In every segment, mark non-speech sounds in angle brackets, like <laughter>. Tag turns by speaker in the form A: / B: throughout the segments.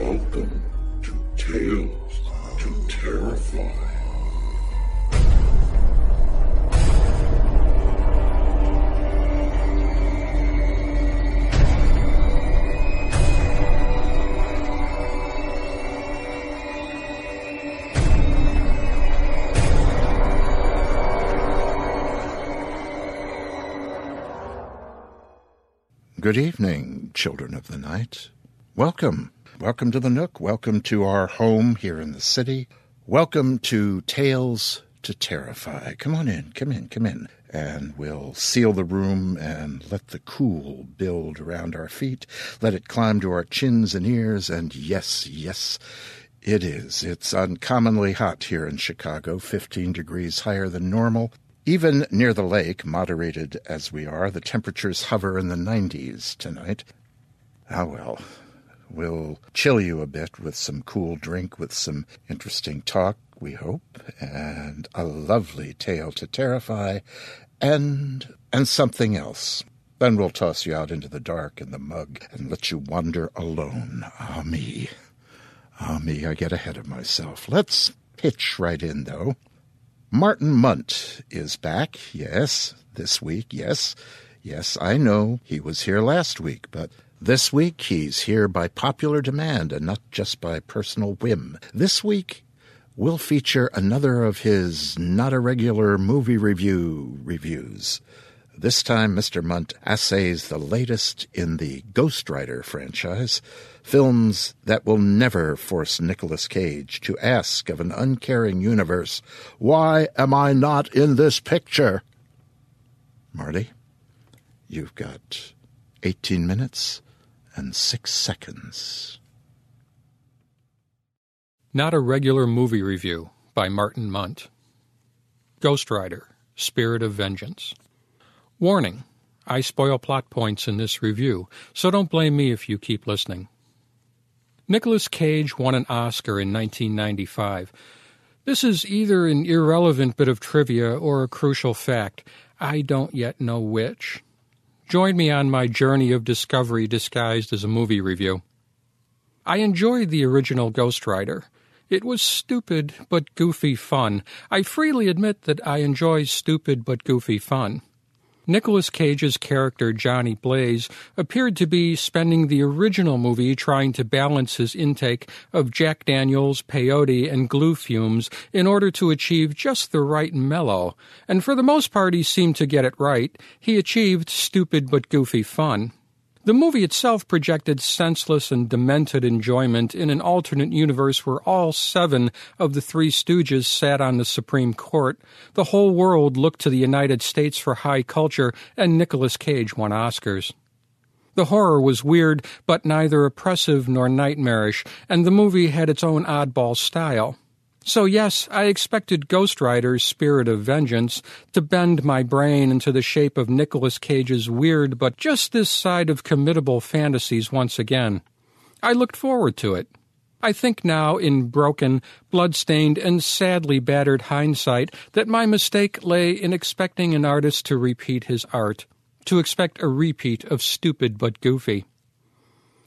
A: Welcome to Tales to Terrify.
B: Good evening, children of the night. Welcome. Welcome to the Nook. Welcome to our home here in the city. Welcome to Tales to Terrify. Come on in, come in, come in. And we'll seal the room and let the cool build around our feet. Let it climb to our chins and ears. And yes, yes, it is. It's uncommonly hot here in Chicago, 15 degrees higher than normal. Even near the lake, moderated as we are, the temperatures hover in the 90s tonight. Ah, well, we'll chill you a bit with some cool drink, with some interesting talk, we hope, and a lovely tale to terrify, and and something else. Then we'll toss you out into the dark in the mug and let you wander alone. Ah, me. Ah, me, I get ahead of myself. Let's pitch right in, though. Martin Mundt is back, yes, this week, yes. Yes, I know he was here last week, but this week he's here by popular demand and not just by personal whim. This week we'll feature another of his not a regular movie review reviews. This time, Mr. Mundt assays the latest in the Ghost Rider franchise, films that will never force Nicolas Cage to ask of an uncaring universe, Why am I not in this picture? Marty, you've got 18 minutes and 6 seconds.
C: Not a Regular Movie Review by Martin Mundt. Ghost Rider Spirit of Vengeance. Warning I spoil plot points in this review, so don't blame me if you keep listening. Nicolas Cage won an Oscar in 1995. This is either an irrelevant bit of trivia or a crucial fact. I don't yet know which. Join me on my journey of discovery disguised as a movie review. I enjoyed the original Ghost Rider. It was stupid but goofy fun. I freely admit that I enjoy stupid but goofy fun. Nicolas Cage's character Johnny Blaze appeared to be spending the original movie trying to balance his intake of Jack Daniels, peyote, and glue fumes in order to achieve just the right mellow, and for the most part he seemed to get it right. He achieved stupid but goofy fun. The movie itself projected senseless and demented enjoyment in an alternate universe where all seven of the Three Stooges sat on the Supreme Court, the whole world looked to the United States for high culture, and Nicolas Cage won Oscars. The horror was weird, but neither oppressive nor nightmarish, and the movie had its own oddball style. So, yes, I expected Ghost Rider's Spirit of Vengeance to bend my brain into the shape of Nicolas Cage's weird but just this side of committable fantasies once again. I looked forward to it. I think now, in broken, blood-stained, and sadly battered hindsight, that my mistake lay in expecting an artist to repeat his art, to expect a repeat of stupid but goofy.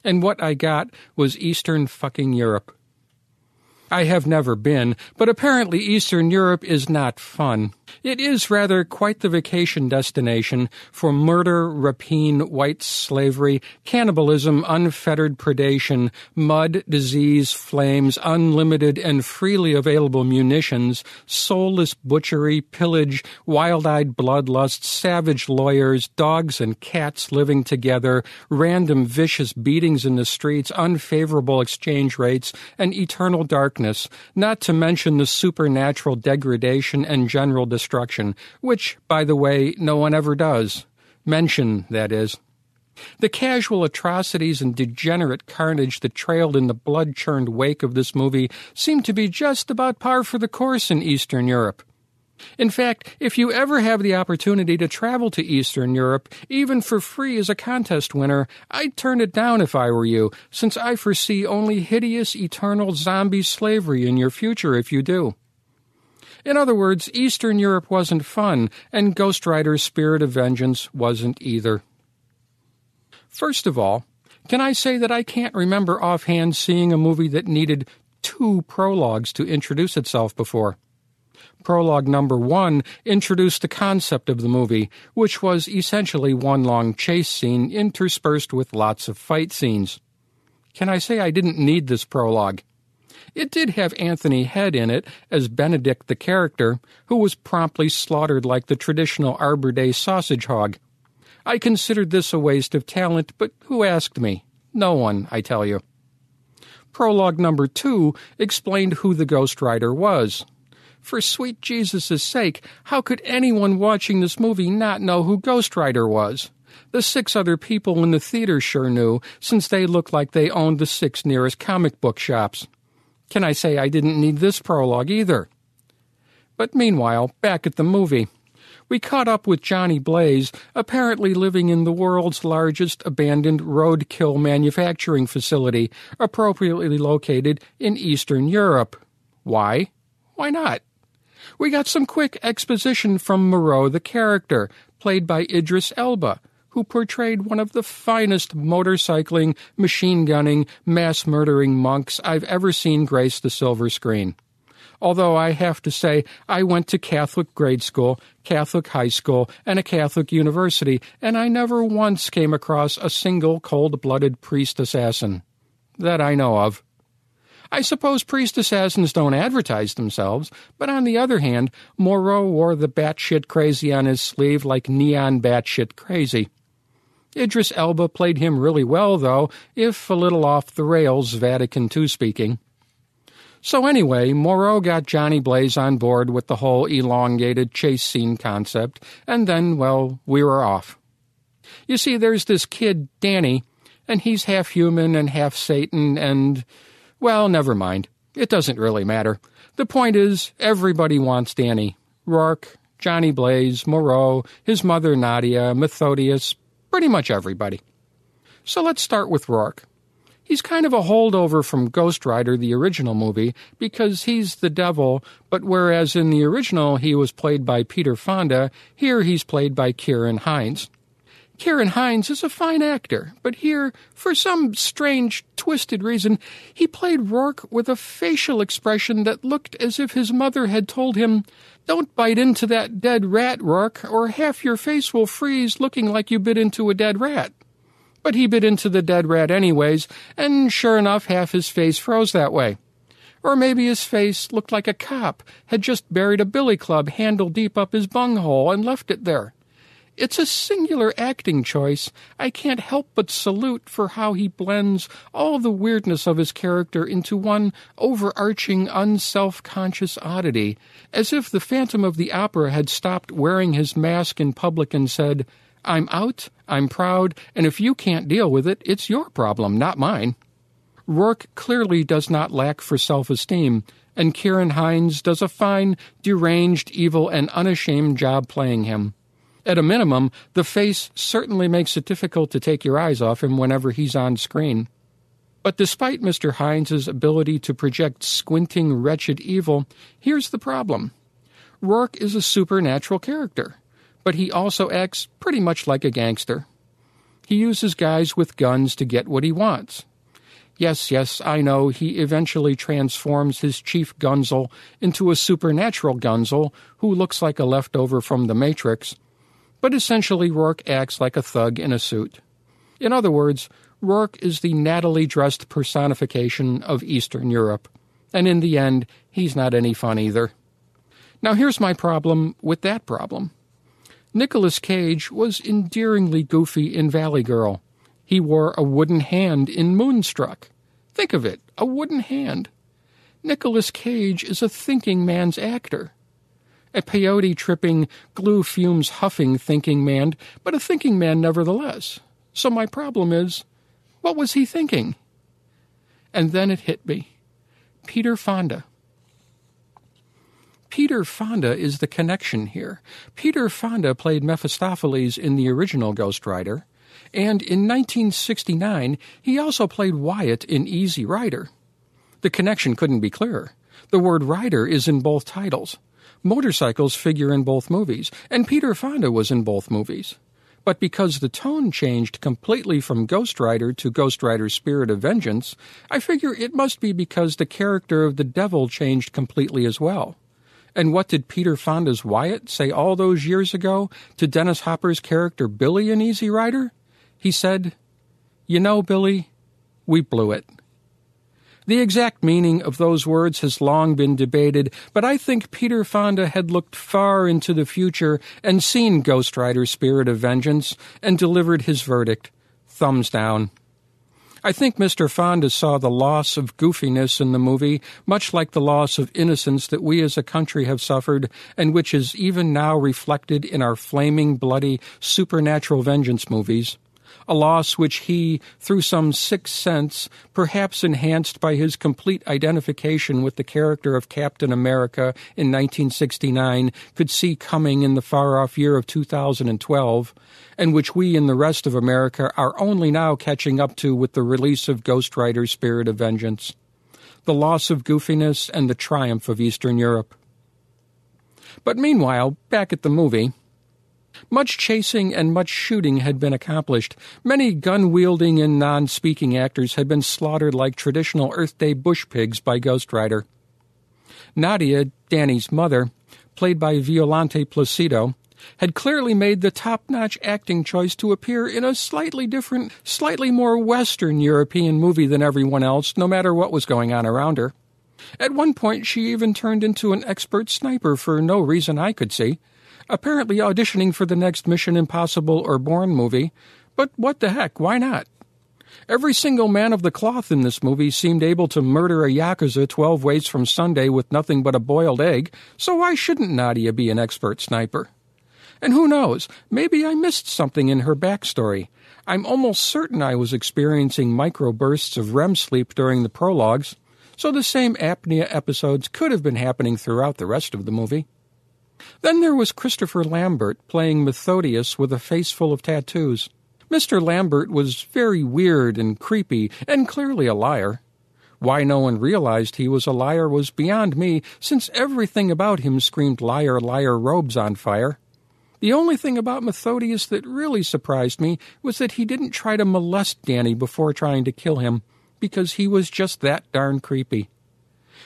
C: And what I got was Eastern fucking Europe. I have never been, but apparently Eastern Europe is not fun. It is rather quite the vacation destination for murder, rapine, white slavery, cannibalism, unfettered predation, mud, disease, flames, unlimited and freely available munitions, soulless butchery, pillage, wild-eyed bloodlust, savage lawyers, dogs and cats living together, random vicious beatings in the streets, unfavorable exchange rates, and eternal darkness, not to mention the supernatural degradation and general destruction destruction, which, by the way, no one ever does. Mention, that is. The casual atrocities and degenerate carnage that trailed in the blood churned wake of this movie seemed to be just about par for the course in Eastern Europe. In fact, if you ever have the opportunity to travel to Eastern Europe, even for free as a contest winner, I'd turn it down if I were you, since I foresee only hideous, eternal zombie slavery in your future if you do. In other words, Eastern Europe wasn't fun, and Ghost Rider's Spirit of Vengeance wasn't either. First of all, can I say that I can't remember offhand seeing a movie that needed two prologues to introduce itself before? Prologue number one introduced the concept of the movie, which was essentially one long chase scene interspersed with lots of fight scenes. Can I say I didn't need this prologue? It did have Anthony Head in it as Benedict the character, who was promptly slaughtered like the traditional Arbor Day sausage hog. I considered this a waste of talent, but who asked me? No one, I tell you. Prologue number two explained who the Ghost Rider was. For sweet Jesus' sake, how could anyone watching this movie not know who Ghost Rider was? The six other people in the theater sure knew, since they looked like they owned the six nearest comic book shops. Can I say I didn't need this prologue either? But meanwhile, back at the movie. We caught up with Johnny Blaze, apparently living in the world's largest abandoned roadkill manufacturing facility, appropriately located in Eastern Europe. Why? Why not? We got some quick exposition from Moreau the character, played by Idris Elba, who portrayed one of the finest motorcycling, machine gunning, mass murdering monks I've ever seen grace the silver screen. Although I have to say, I went to Catholic grade school, Catholic high school, and a Catholic university, and I never once came across a single cold blooded priest assassin. That I know of. I suppose priest assassins don't advertise themselves, but on the other hand, Moreau wore the batshit crazy on his sleeve like neon batshit crazy. Idris Elba played him really well, though, if a little off the rails, Vatican II speaking. So anyway, Moreau got Johnny Blaze on board with the whole elongated chase scene concept, and then, well, we were off. You see, there's this kid, Danny, and he's half human and half Satan, and, well, never mind. It doesn't really matter. The point is, everybody wants Danny. Rourke, Johnny Blaze, Moreau, his mother Nadia, Methodius, pretty much everybody. So let's start with Rourke. He's kind of a holdover from Ghost Rider, the original movie, because he's the devil, but whereas in the original he was played by Peter Fonda, here he's played by Ciarán Hinds. Ciarán Hinds is a fine actor, but here, for some strange, twisted reason, he played Rourke with a facial expression that looked as if his mother had told him, don't bite into that dead rat, Rourke, or half your face will freeze looking like you bit into a dead rat. But he bit into the dead rat anyways, and sure enough, half his face froze that way. Or maybe his face looked like a cop had just buried a billy club handle deep up his bunghole and left it there. It's a singular acting choice. I can't help but salute for how he blends all the weirdness of his character into one overarching, unself conscious oddity, as if the Phantom of the Opera had stopped wearing his mask in public and said, I'm out, I'm proud, and if you can't deal with it, it's your problem, not mine. Rourke clearly does not lack for self esteem, and Ciarán Hinds does a fine, deranged, evil, and unashamed job playing him. At a minimum, the face certainly makes it difficult to take your eyes off him whenever he's on screen. But despite Mr. Hinds's ability to project squinting, wretched evil, here's the problem. Rourke is a supernatural character, but he also acts pretty much like a gangster. He uses guys with guns to get what he wants. Yes, yes, I know, he eventually transforms his chief gunsel into a supernatural gunsel who looks like a leftover from the Matrix, but essentially Rourke acts like a thug in a suit. In other words, Rourke is the nattily dressed personification of Eastern Europe, and in the end, he's not any fun either. Now, here's my problem with that problem. Nicolas Cage was endearingly goofy in Valley Girl. He wore a wooden hand in Moonstruck. Think of it, a wooden hand. Nicolas Cage is a thinking man's actor. A peyote tripping, glue fumes huffing thinking man, but a thinking man nevertheless. So my problem is, what was he thinking? And then it hit me. Peter Fonda. Peter Fonda is the connection here. Peter Fonda played Mephistopheles in the original Ghost Rider, and in 1969 he also played Wyatt in Easy Rider. The connection couldn't be clearer. The word rider is in both titles. Motorcycles figure in both movies, and Peter Fonda was in both movies. But because the tone changed completely from Ghost Rider to Ghost Rider Spirit of Vengeance, I figure it must be because the character of the devil changed completely as well. And what did Peter Fonda's Wyatt say all those years ago to Dennis Hopper's character Billy in Easy Rider? He said, You know, Billy, we blew it. The exact meaning of those words has long been debated, but I think Peter Fonda had looked far into the future and seen Ghost Rider's Spirit of Vengeance and delivered his verdict thumbs down. I think Mr. Fonda saw the loss of goofiness in the movie, much like the loss of innocence that we as a country have suffered, and which is even now reflected in our flaming, bloody, supernatural vengeance movies a loss which he, through some sixth sense, perhaps enhanced by his complete identification with the character of Captain America in 1969, could see coming in the far off year of 2012, and which we in the rest of America are only now catching up to with the release of Ghost Rider Spirit of Vengeance. The loss of goofiness and the triumph of Eastern Europe. But meanwhile, back at the movie, much chasing and much shooting had been accomplished. Many gun wielding and non speaking actors had been slaughtered like traditional Earth Day bush pigs by Ghost Rider. Nadia, Danny's mother, played by Violante Placido, had clearly made the top notch acting choice to appear in a slightly different, slightly more Western European movie than everyone else, no matter what was going on around her. At one point, she even turned into an expert sniper for no reason I could see apparently auditioning for the next Mission Impossible or Bourne movie, but what the heck, why not? Every single man of the cloth in this movie seemed able to murder a Yakuza 12 ways from Sunday with nothing but a boiled egg, so why shouldn't Nadia be an expert sniper? And who knows, maybe I missed something in her backstory. I'm almost certain I was experiencing microbursts of REM sleep during the prologues, so the same apnea episodes could have been happening throughout the rest of the movie. Then there was Christopher Lambert playing Methodius with a face full of tattoos. Mr. Lambert was very weird and creepy, and clearly a liar. Why no one realized he was a liar was beyond me, since everything about him screamed liar, liar, robes on fire. The only thing about Methodius that really surprised me was that he didn't try to molest Danny before trying to kill him, because he was just that darn creepy.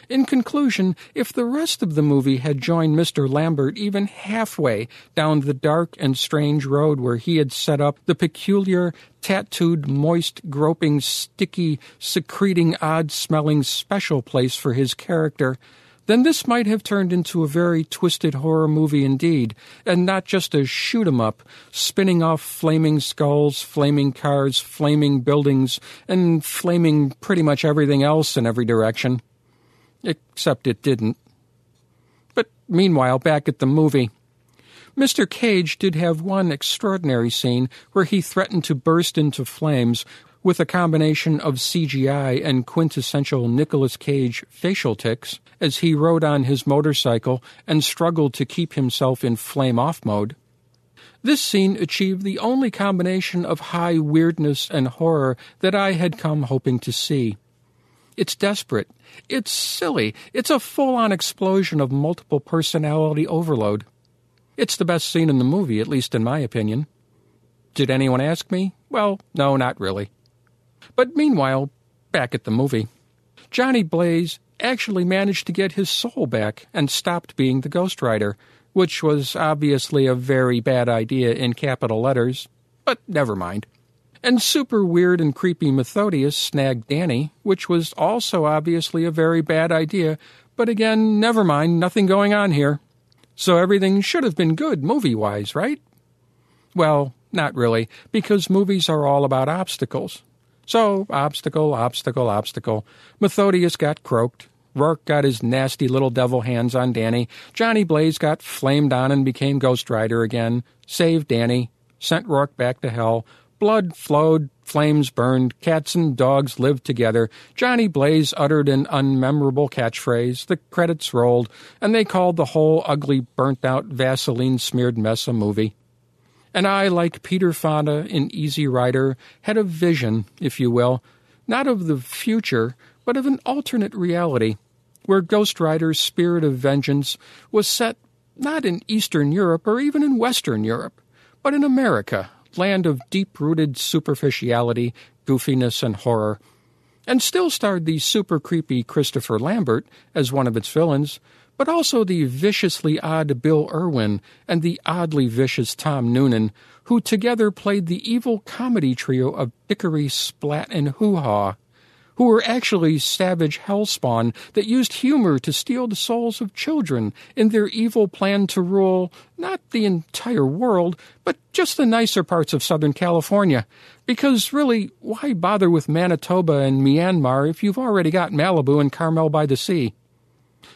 C: In conclusion, if the rest of the movie had joined Mr. Lambert even halfway down the dark and strange road where he had set up the peculiar, tattooed, moist, groping, sticky, secreting, odd smelling special place for his character, then this might have turned into a very twisted horror movie indeed, and not just a shoot 'em up, spinning off flaming skulls, flaming cars, flaming buildings, and flaming pretty much everything else in every direction except it didn't. But meanwhile, back at the movie, Mr. Cage did have one extraordinary scene where he threatened to burst into flames with a combination of CGI and quintessential Nicolas Cage facial tics as he rode on his motorcycle and struggled to keep himself in flame off mode. This scene achieved the only combination of high weirdness and horror that I had come hoping to see. It's desperate. It's silly. It's a full on explosion of multiple personality overload. It's the best scene in the movie, at least in my opinion. Did anyone ask me? Well, no, not really. But meanwhile, back at the movie, Johnny Blaze actually managed to get his soul back and stopped being the Ghost Rider, which was obviously a very bad idea in capital letters, but never mind. And super weird and creepy Methodius snagged Danny, which was also obviously a very bad idea, but again, never mind, nothing going on here. So everything should have been good movie wise, right? Well, not really, because movies are all about obstacles. So, obstacle, obstacle, obstacle. Methodius got croaked. Rourke got his nasty little devil hands on Danny. Johnny Blaze got flamed on and became Ghost Rider again. Saved Danny. Sent Rourke back to hell. Blood flowed, flames burned, cats and dogs lived together. Johnny Blaze uttered an unmemorable catchphrase. The credits rolled, and they called the whole ugly, burnt out, Vaseline smeared mess a movie. And I, like Peter Fonda in Easy Rider, had a vision, if you will, not of the future, but of an alternate reality, where Ghost Rider's spirit of vengeance was set not in Eastern Europe or even in Western Europe, but in America, land of deep rooted superficiality, goofiness, and horror, and still starred the super creepy Christopher Lambert as one of its villains, but also the viciously odd Bill Irwin and the oddly vicious Tom Noonan, who together played the evil comedy trio of Dickory, Splat, and Hoo Haw, who were actually savage hellspawn that used humor to steal the souls of children in their evil plan to rule not the entire world, but just the nicer parts of Southern California. Because really, why bother with Manitoba and Myanmar if you've already got Malibu and Carmel by the Sea?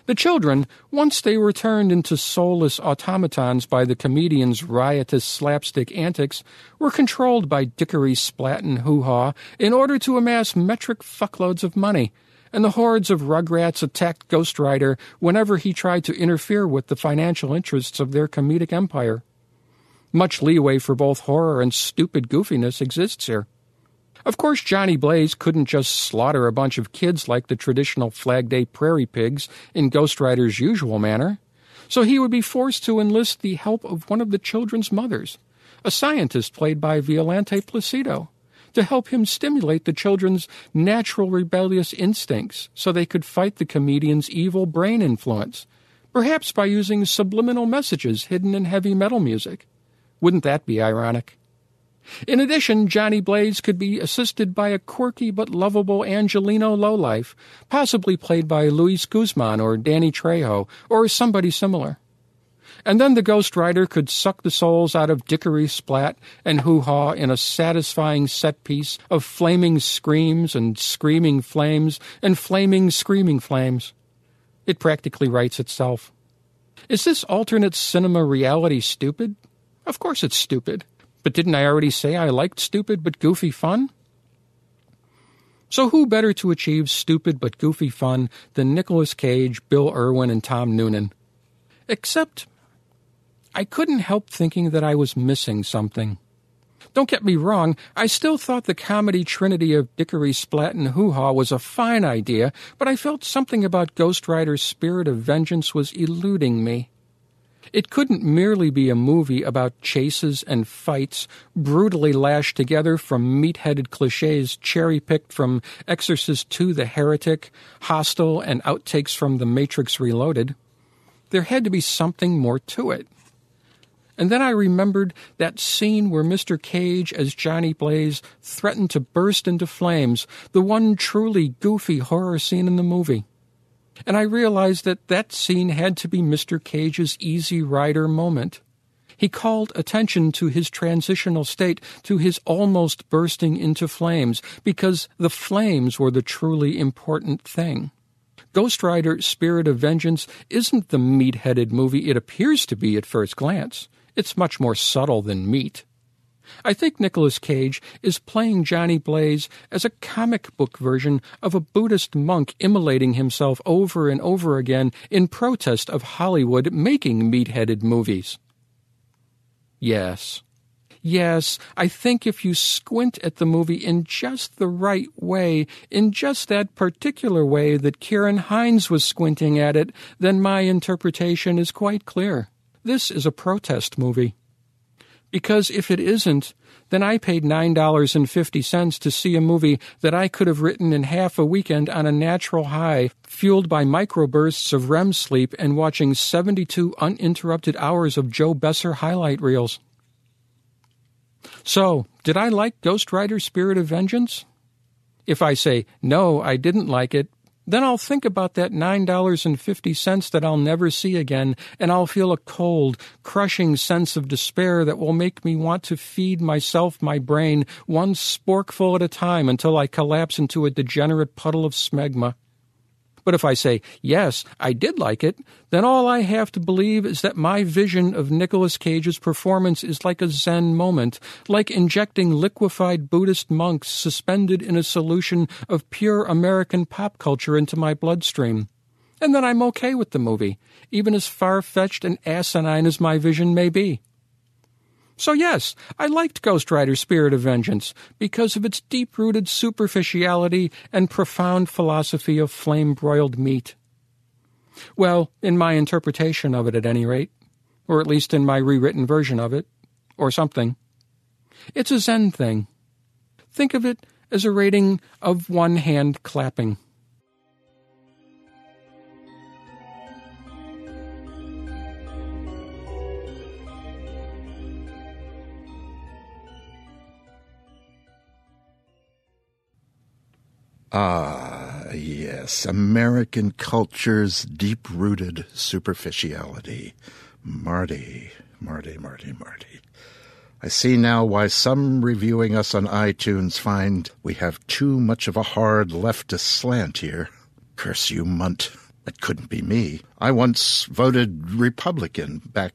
C: The children, once they were turned into soulless automatons by the comedian's riotous slapstick antics, were controlled by Dickory Splat and Hoo Haw in order to amass metric fuckloads of money, and the hordes of rugrats attacked Ghost Rider whenever he tried to interfere with the financial interests of their comedic empire. Much leeway for both horror and stupid goofiness exists here. Of course, Johnny Blaze couldn't just slaughter a bunch of kids like the traditional Flag Day prairie pigs in Ghost Rider's usual manner, so he would be forced to enlist the help of one of the children's mothers, a scientist played by Violante Placido, to help him stimulate the children's natural rebellious instincts so they could fight the comedian's evil brain influence, perhaps by using subliminal messages hidden in heavy metal music. Wouldn't that be ironic? In addition, Johnny Blaze could be assisted by a quirky but lovable Angelino lowlife, possibly played by Luis Guzman or Danny Trejo, or somebody similar. And then the Ghost Rider could suck the souls out of Dickory Splat and Hoo Haw in a satisfying set piece of flaming screams and screaming flames and flaming screaming flames. It practically writes itself. Is this alternate cinema reality stupid? Of course it's stupid. But didn't I already say I liked stupid but goofy fun? So who better to achieve stupid but goofy fun than Nicolas Cage, Bill Irwin, and Tom Noonan? Except I couldn't help thinking that I was missing something. Don't get me wrong, I still thought the comedy trinity of Dickory, Splat, and Hoo Haw was a fine idea, but I felt something about Ghost Rider's spirit of vengeance was eluding me. It couldn't merely be a movie about chases and fights, brutally lashed together from meat headed cliches cherry picked from Exorcist II The Heretic, Hostel, and outtakes from The Matrix Reloaded. There had to be something more to it. And then I remembered that scene where Mr. Cage, as Johnny Blaze, threatened to burst into flames, the one truly goofy horror scene in the movie and I realized that that scene had to be Mr. Cage's Easy Rider moment. He called attention to his transitional state, to his almost bursting into flames, because the flames were the truly important thing. Ghost Rider Spirit of Vengeance isn't the meat headed movie it appears to be at first glance. It's much more subtle than meat. I think Nicolas Cage is playing Johnny Blaze as a comic book version of a Buddhist monk immolating himself over and over again in protest of Hollywood making meat-headed movies. Yes. Yes, I think if you squint at the movie in just the right way, in just that particular way that Ciarán Hinds was squinting at it, then my interpretation is quite clear. This is a protest movie. Because if it isn't, then I paid $9.50 to see a movie that I could have written in half a weekend on a natural high, fueled by microbursts of REM sleep and watching 72 uninterrupted hours of Joe Besser highlight reels. So, did I like Ghost Rider Spirit of Vengeance? If I say, no, I didn't like it, then I'll think about that $9.50 that I'll never see again, and I'll feel a cold, crushing sense of despair that will make me want to feed myself my brain one sporkful at a time until I collapse into a degenerate puddle of smegma. But if I say, yes, I did like it, then all I have to believe is that my vision of Nicolas Cage's performance is like a Zen moment, like injecting liquefied Buddhist monks suspended in a solution of pure American pop culture into my bloodstream. And then I'm okay with the movie, even as far fetched and asinine as my vision may be. So, yes, I liked Ghost Rider Spirit of Vengeance because of its deep rooted superficiality and profound philosophy of flame broiled meat. Well, in my interpretation of it, at any rate, or at least in my rewritten version of it, or something. It's a Zen thing. Think of it as a rating of one hand clapping.
B: Ah, yes, American culture's deep rooted superficiality. Marty, Marty, Marty, Marty. I see now why some reviewing us on iTunes find we have too much of a hard leftist slant here. Curse you, Mundt. That couldn't be me. I once voted Republican back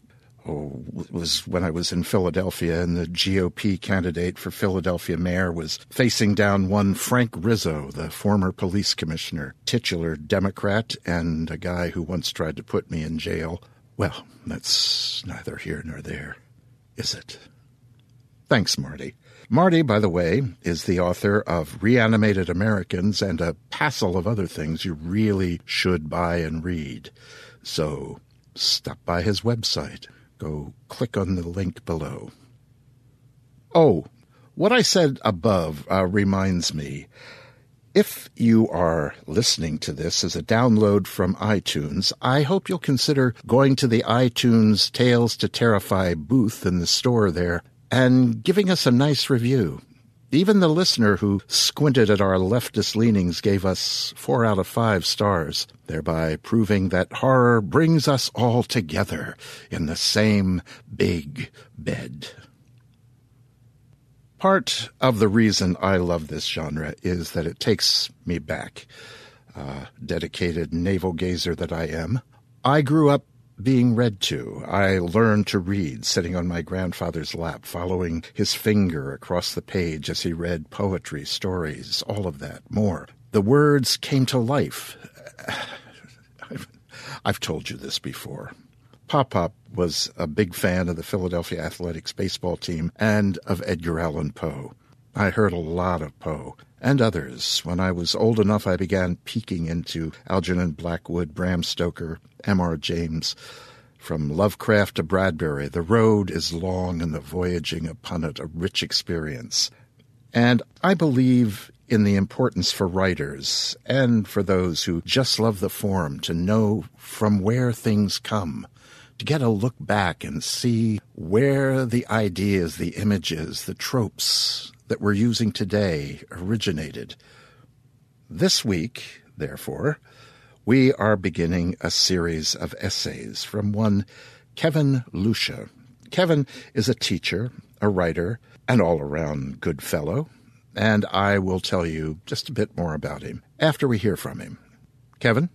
B: oh, was when I was in Philadelphia, and the GOP candidate for Philadelphia mayor was facing down one Frank Rizzo, the former police commissioner, titular Democrat, and a guy who once tried to put me in jail. Well, that's neither here nor there, is it? Thanks, Marty. Marty, by the way, is the author of Reanimated Americans and a passel of other things you really should buy and read. So stop by his website Go click on the link below. Oh, what I said above uh, reminds me. If you are listening to this as a download from iTunes, I hope you'll consider going to the iTunes Tales to Terrify booth in the store there and giving us a nice review. Even the listener who squinted at our leftist leanings gave us four out of five stars, thereby proving that horror brings us all together in the same big bed. Part of the reason I love this genre is that it takes me back. Uh, dedicated navel gazer that I am. I grew up being read to. I learned to read sitting on my grandfather's lap, following his finger across the page as he read poetry, stories, all of that, more. The words came to life. <sighs> I've told you this before. Pop Pop was a big fan of the Philadelphia Athletics baseball team and of Edgar Allan Poe. I heard a lot of Poe and others. When I was old enough, I began peeking into Algernon Blackwood, Bram Stoker, M.R. James. From Lovecraft to Bradbury, the road is long and the voyaging upon it a rich experience. And I believe in the importance for writers and for those who just love the form to know from where things come, to get a look back and see where the ideas, the images, the tropes that we're using today originated. This week, therefore, we are beginning a series of essays from one Kevin Lucia. Kevin is a teacher, a writer, an all around good fellow, and I will tell you just a bit more about him after we hear from him. Kevin?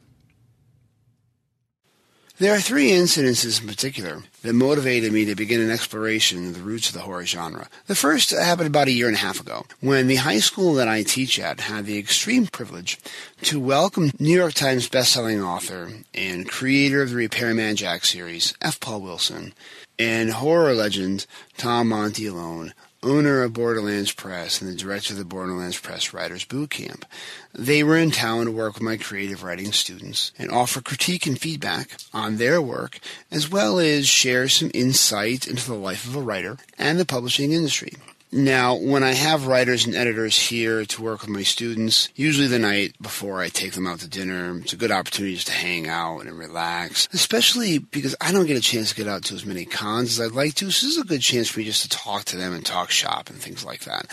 D: There are three incidences in particular that motivated me to begin an exploration of the roots of the horror genre. The first happened about a year and a half ago, when the high school that I teach at had the extreme privilege to welcome New York Times bestselling author and creator of the Repairman Jack series, F. Paul Wilson, and horror legend Tom Monteleone owner of Borderlands Press and the director of the Borderlands Press Writers Boot Camp. They were in town to work with my creative writing students and offer critique and feedback on their work, as well as share some insight into the life of a writer and the publishing industry. Now, when I have writers and editors here to work with my students, usually the night before I take them out to dinner, it's a good opportunity just to hang out and relax, especially because I don't get a chance to get out to as many cons as I'd like to. So this is a good chance for me just to talk to them and talk shop and things like that.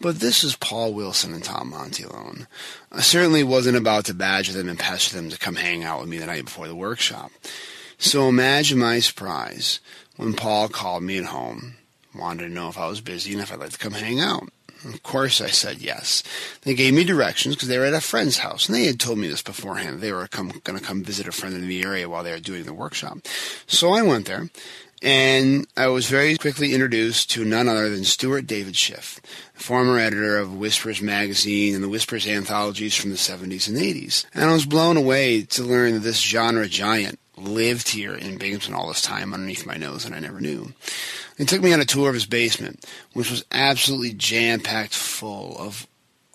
D: But this is Paul Wilson and Tom Monteleone. I certainly wasn't about to badger them and pester them to come hang out with me the night before the workshop. So imagine my surprise when Paul called me at home wanted to know if I was busy and if I'd like to come hang out. Of course, I said yes. They gave me directions because they were at a friend's house, and they had told me this beforehand. They were going to come visit a friend in the area while they were doing the workshop. So I went there, and I was very quickly introduced to none other than Stuart David Schiff, former editor of Whispers magazine and the Whispers anthologies from the 70s and 80s. And I was blown away to learn that this genre giant lived here in Binghamton all this time underneath my nose, and I never knew. He took me on a tour of his basement, which was absolutely jam packed full of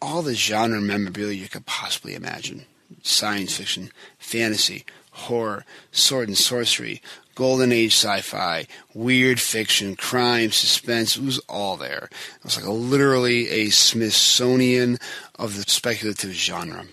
D: all the genre memorabilia you could possibly imagine science fiction, fantasy, horror, sword and sorcery, golden age sci-fi, weird fiction, crime, suspense. It was all there. It was like a, literally a Smithsonian of the speculative genre.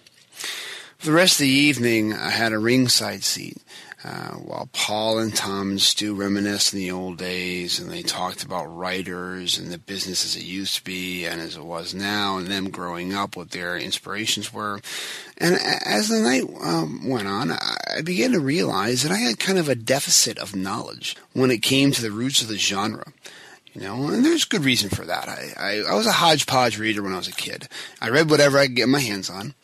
D: For the rest of the evening, I had a ringside seat uh, while Paul and Tom and Stu reminisced in the old days, and they talked about writers and the business as it used to be and as it was now, and them growing up, what their inspirations were. And as the night um, went on, I began to realize that I had kind of a deficit of knowledge when it came to the roots of the genre. You know, and there's good reason for that. I, I, I was a hodgepodge reader when I was a kid. I read whatever I could get my hands on.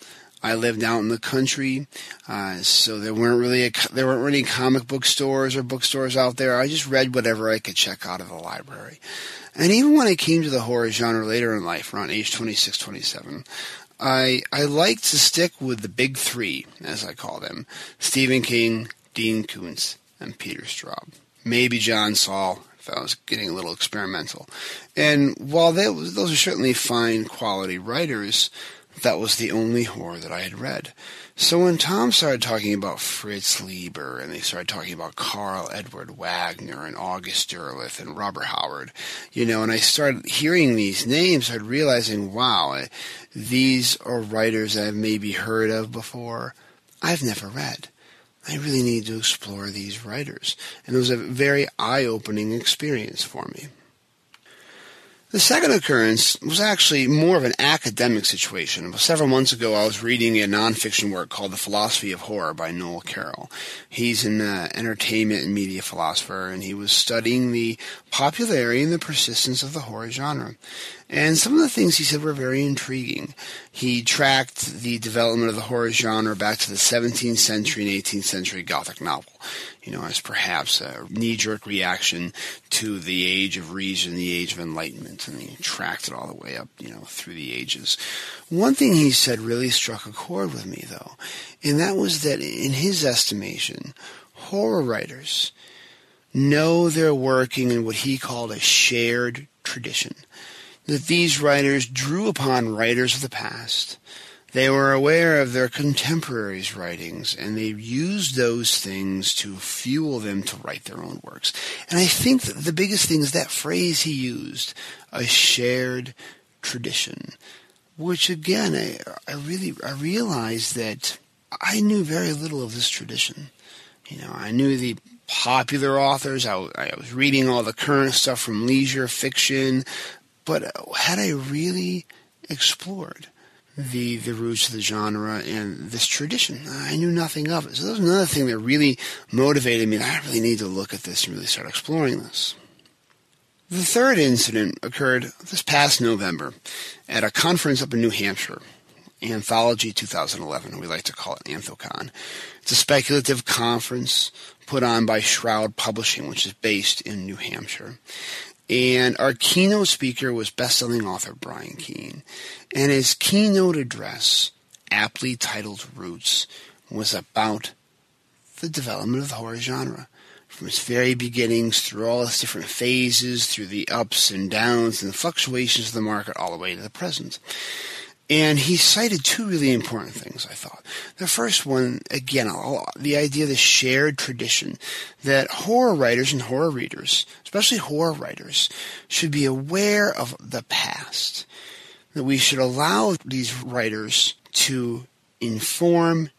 D: I lived out in the country, uh, so there weren't really a, there weren't really comic book stores or bookstores out there. I just read whatever I could check out of the library. And even when I came to the horror genre later in life, around age 26, 27, I I liked to stick with the big three, as I call them: Stephen King, Dean Koontz, and Peter Straub. Maybe John Saul, if I was getting a little experimental. And while was, those are certainly fine quality writers, that was the only horror that I had read. So when Tom started talking about Fritz Leiber, and they started talking about Karl Edward Wagner and August Derleth and Robert Howard, you know, and I started hearing these names, I started realizing, wow, these are writers that I've maybe heard of before. I've never read. I really need to explore these writers. And it was a very eye-opening experience for me. The second occurrence was actually more of an academic situation. Several months ago, I was reading a nonfiction work called The Philosophy of Horror by Noel Carroll. He's an uh, entertainment and media philosopher, and he was studying the popularity and the persistence of the horror genre. And some of the things he said were very intriguing. He tracked the development of the horror genre back to the 17th century and 18th century Gothic novel, you know, as perhaps a knee-jerk reaction to the age of reason, the age of enlightenment, and he tracked it all the way up, you know, through the ages. One thing he said really struck a chord with me, though, and that was that in his estimation, horror writers know they're working in what he called a shared tradition that these writers drew upon writers of the past. They were aware of their contemporaries' writings, and they used those things to fuel them to write their own works. And I think that the biggest thing is that phrase he used, a shared tradition, which again, I, I really, I realized that I knew very little of this tradition. You know, I knew the popular authors. I, I was reading all the current stuff from leisure fiction, but had I really explored the the roots of the genre and this tradition, I knew nothing of it. So that was another thing that really motivated me. I really need to look at this and really start exploring this. The third incident occurred this past November at a conference up in New Hampshire Anthology 2011. We like to call it Anthocon. It's a speculative conference put on by Shroud Publishing, which is based in New Hampshire. And our keynote speaker was best-selling author Brian Keene. And his keynote address, aptly titled Roots, was about the development of the horror genre. From its very beginnings through all its different phases, through the ups and downs and the fluctuations of the market all the way to the present. And he cited two really important things, I thought. The first one, again, the idea of the shared tradition that horror writers and horror readers, especially horror writers, should be aware of the past. That we should allow these writers to inform,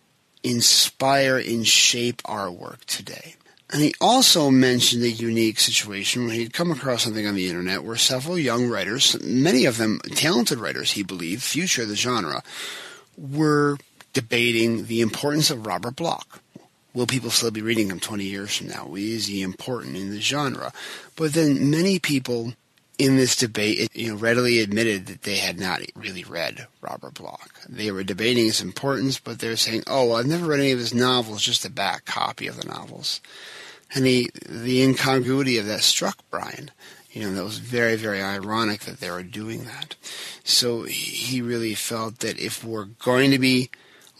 D: inspire, and shape our work today. And he also mentioned a unique situation where he'd come across something on the internet where several young writers, many of them talented writers, he believed, future of the genre, were debating the importance of Robert Bloch. Will people still be reading him 20 years from now? Is he important in the genre? But then many people in this debate, you know, readily admitted that they had not really read Robert Bloch. They were debating his importance, but they're saying, "Oh, well, I've never read any of his novels, just a back copy of the novels." And the, the incongruity of that struck Brian. You know, that was very, very ironic that they were doing that. So he really felt that if we're going to be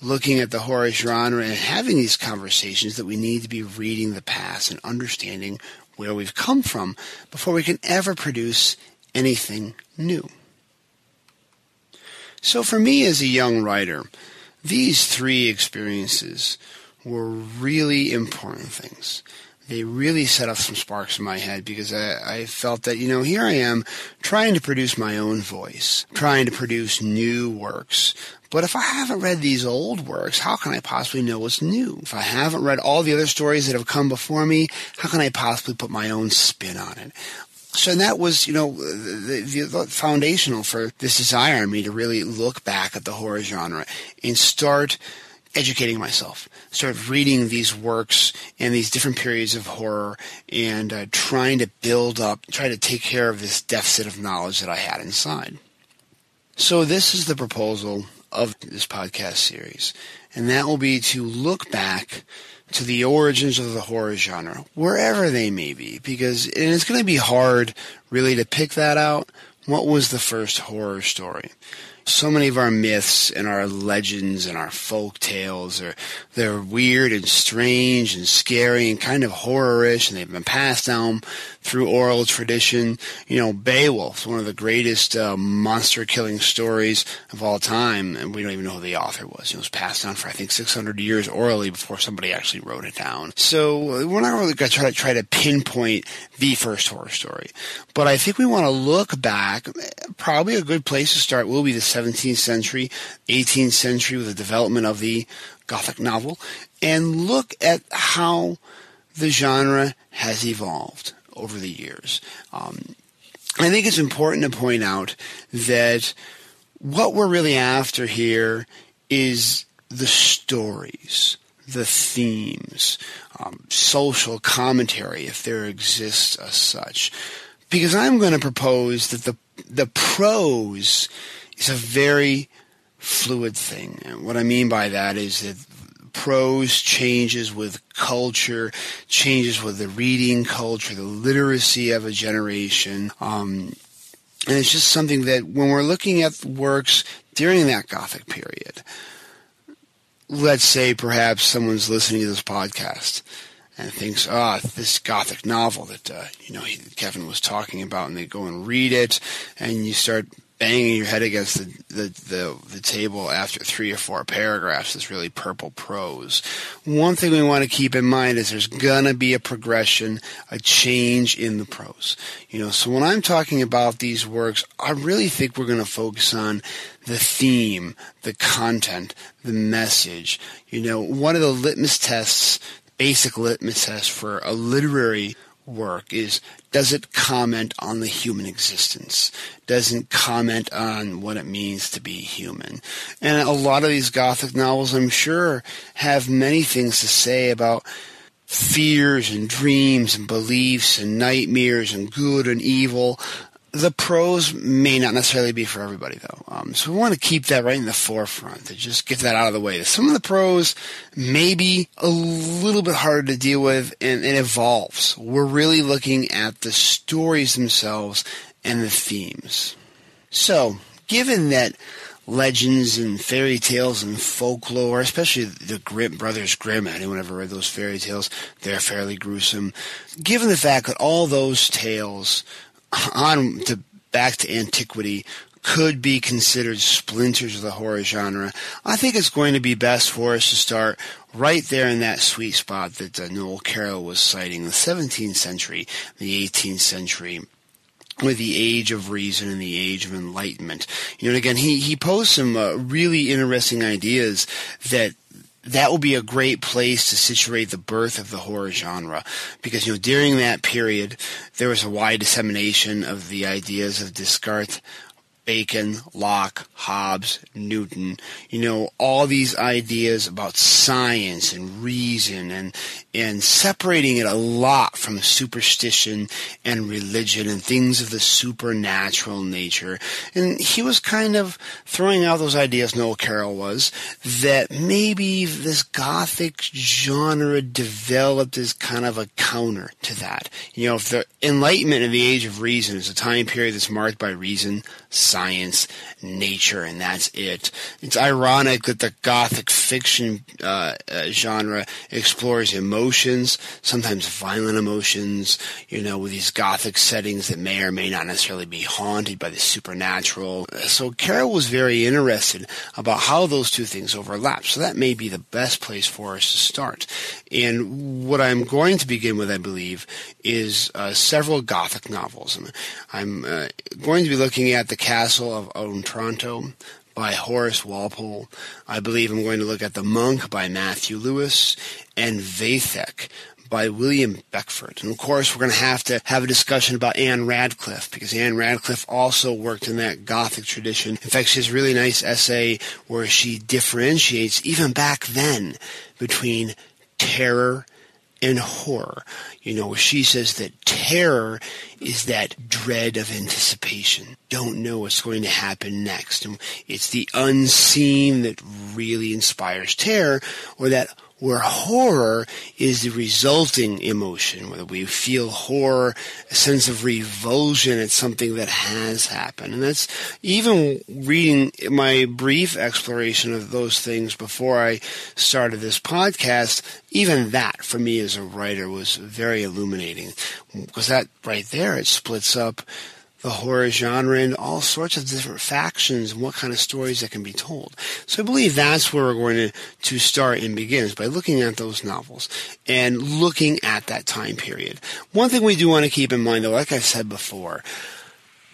D: looking at the horror genre and having these conversations, that we need to be reading the past and understanding where we've come from before we can ever produce anything new. So for me as a young writer, these three experiences were really important things they really set off some sparks in my head because I, I, felt that, you know, here I am trying to produce my own voice, trying to produce new works. But if I haven't read these old works, how can I possibly know what's new? If I haven't read all the other stories that have come before me, how can I possibly put my own spin on it? So that was, you know, the, the, foundational for this desire in me to really look back at the horror genre and start educating myself, start reading these works and these different periods of horror and uh, trying to build up, try to take care of this deficit of knowledge that I had inside. So this is the proposal of this podcast series, and that will be to look back to the origins of the horror genre, wherever they may be, because it's going to be hard really to pick that out. What was the first horror story? so many of our myths and our legends and our folk tales are they're weird and strange and scary and kind of horrorish and they've been passed down through oral tradition. You know, Beowulf, one of the greatest uh, monster killing stories of all time, and we don't even know who the author was. It was passed down for I think 600 years orally before somebody actually wrote it down. So we're not really going to try to try to pinpoint the first horror story, but I think we want to look back. Probably a good place to start will be the 17th century, 18th century with the development of the Gothic novel, and look at how the genre has evolved over the years. Um, I think it's important to point out that what we're really after here is the stories, the themes, um, social commentary, if there exists as such. Because I'm going to propose that the the prose is a very fluid thing. And what I mean by that is that prose changes with culture, changes with the reading culture, the literacy of a generation. Um, and it's just something that when we're looking at works during that Gothic period, let's say perhaps someone's listening to this podcast and thinks, ah, oh, this Gothic novel that uh, you know Kevin was talking about, and they go and read it, and you start banging your head against the, the, the, the, table after three or four paragraphs is really purple prose. One thing we want to keep in mind is there's gonna be a progression, a change in the prose. You know, so when I'm talking about these works, I really think we're gonna focus on the theme, the content, the message. You know, one of the litmus tests, basic litmus tests for a literary work is does it comment on the human existence? Doesn't comment on what it means to be human. And a lot of these Gothic novels, I'm sure, have many things to say about fears and dreams and beliefs and nightmares and good and evil. The prose may not necessarily be for everybody, though. Um, so we want to keep that right in the forefront to just get that out of the way. Some of the prose may be a little bit harder to deal with, and it evolves. We're really looking at the stories themselves and the themes. So, given that legends and fairy tales and folklore, especially the Grimm brothers Grimm. Anyone ever read those fairy tales? They're fairly gruesome. Given the fact that all those tales on to back to antiquity could be considered splinters of the horror genre, I think it's going to be best for us to start right there in that sweet spot that uh, Noel Carroll was citing, the 17th century, the 18th century, with the age of reason and the age of enlightenment. You know, again, he, he posed some uh, really interesting ideas that that will be a great place to situate the birth of the horror genre. Because you know during that period there was a wide dissemination of the ideas of Descartes Bacon, Locke, Hobbes, Newton, you know, all these ideas about science and reason and, and separating it a lot from superstition and religion and things of the supernatural nature. And he was kind of throwing out those ideas, Noel Carroll was, that maybe this gothic genre developed as kind of a counter to that. You know, if the Enlightenment of the Age of Reason is a time period that's marked by reason, science, nature, and that's it. It's ironic that the gothic fiction uh, uh, genre explores emotions, sometimes violent emotions, you know, with these gothic settings that may or may not necessarily be haunted by the supernatural. So Carroll was very interested about how those two things overlap. So that may be the best place for us to start. And what I'm going to begin with, I believe, is uh, several gothic novels. I'm uh, going to be looking at the Castle of Otranto by Horace Walpole. I believe I'm going to look at The Monk by Matthew Lewis and Vathek by William Beckford. And of course, we're going to have to have a discussion about Ann Radcliffe because Ann Radcliffe also worked in that Gothic tradition. In fact, she has a really nice essay where she differentiates, even back then, between terror and horror. You know, she says that terror is that dread of anticipation. Don't know what's going to happen next. And it's the unseen that really inspires terror, or that where horror is the resulting emotion, whether we feel horror, a sense of revulsion at something that has happened. And that's even reading my brief exploration of those things before I started this podcast, even that for me as a writer was very illuminating because that right there, it splits up the horror genre and all sorts of different factions and what kind of stories that can be told. So I believe that's where we're going to, to start and begin is by looking at those novels and looking at that time period. One thing we do want to keep in mind though, like I've said before,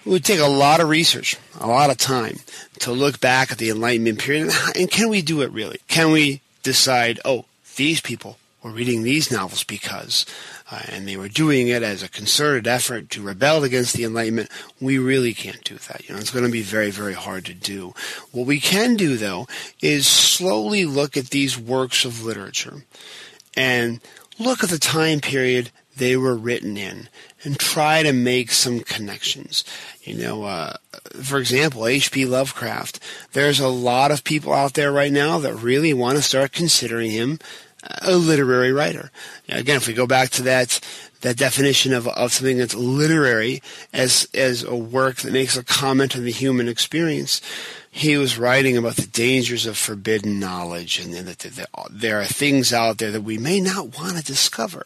D: it would take a lot of research, a lot of time to look back at the Enlightenment period. And can we do it really? Can we decide, oh, these people were reading these novels because uh, and they were doing it as a concerted effort to rebel against the Enlightenment, we really can't do that. You know, it's going to be very, very hard to do. What we can do, though, is slowly look at these works of literature and look at the time period they were written in and try to make some connections. You know, uh, for example, H.P. Lovecraft. There's a lot of people out there right now that really want to start considering him a literary writer. Again, if we go back to that that definition of, of something that's literary as as a work that makes a comment on the human experience, he was writing about the dangers of forbidden knowledge and that there are things out there that we may not want to discover.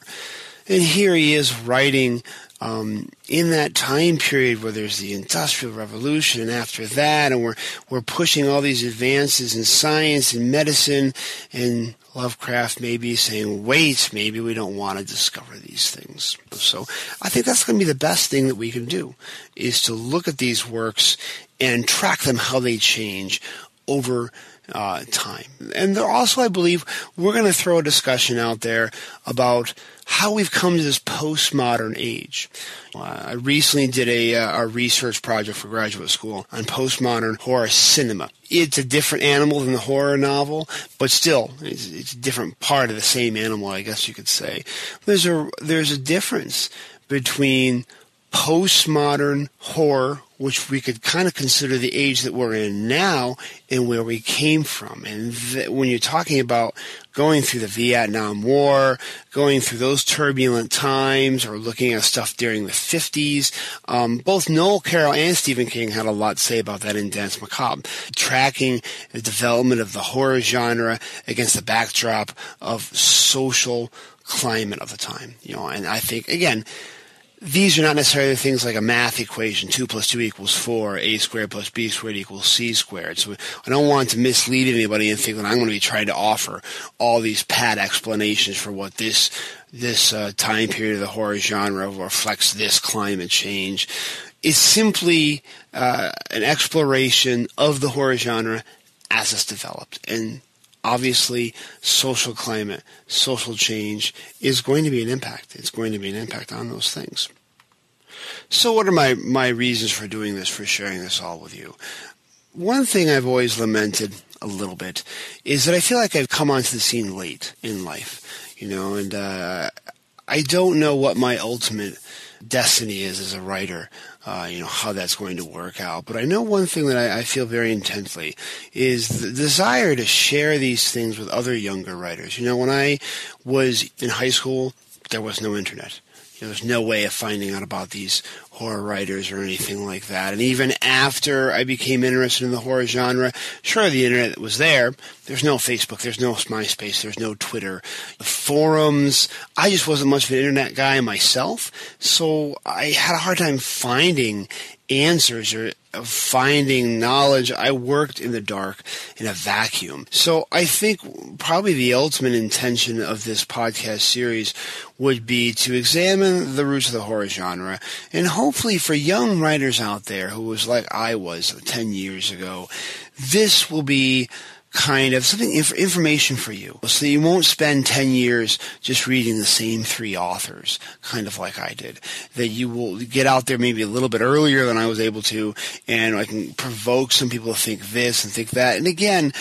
D: And here he is writing um, in that time period where there's the Industrial Revolution, and after that, and we're we're pushing all these advances in science and medicine, and Lovecraft may be saying, wait, maybe we don't want to discover these things. So I think that's going to be the best thing that we can do is to look at these works and track them how they change over uh, time. And also, I believe, we're going to throw a discussion out there about how we've come to this postmodern age. Uh, I recently did a, uh, a research project for graduate school on postmodern horror cinema. It's a different animal than the horror novel, but still, it's, it's a different part of the same animal, I guess you could say. There's a there's a difference between postmodern horror, which we could kind of consider the age that we're in now and where we came from. And th- when you're talking about going through the Vietnam War, going through those turbulent times, or looking at stuff during the 50s, um, both Noel Carroll and Stephen King had a lot to say about that in Danse Macabre. Tracking the development of the horror genre against the backdrop of social climate of the time, you know, and I think, again, these are not necessarily things like a math equation, 2 plus 2 equals 4, a squared plus b squared equals c squared. So I don't want to mislead anybody and think that I'm going to be trying to offer all these pat explanations for what this this uh, time period of the horror genre reflects this climate change. It's simply uh, an exploration of the horror genre as it's developed. And obviously social climate, social change is going to be an impact. It's going to be an impact on those things. So what are my, my reasons for doing this, for sharing this all with you? One thing I've always lamented a little bit is that I feel like I've come onto the scene late in life, you know, and uh, I don't know what my ultimate destiny is as a writer uh, you know, how that's going to work out. But I know one thing that I, I, feel very intensely is the desire to share these things with other younger writers. You know, when I was in high school, there was no internet. Know, there's no way of finding out about these horror writers or anything like that. And even after I became interested in the horror genre, sure, the internet was there. There's no Facebook, there's no MySpace, there's no Twitter, forums. I just wasn't much of an internet guy myself, so I had a hard time finding answers or finding knowledge. I worked in the dark in a vacuum. So I think probably the ultimate intention of this podcast series would be to examine the roots of the horror genre and hopefully for young writers out there who was like I was 10 years ago, this will be kind of something inf- information for you. So you won't spend 10 years just reading the same three authors kind of like I did. That you will get out there maybe a little bit earlier than I was able to and I can provoke some people to think this and think that. And again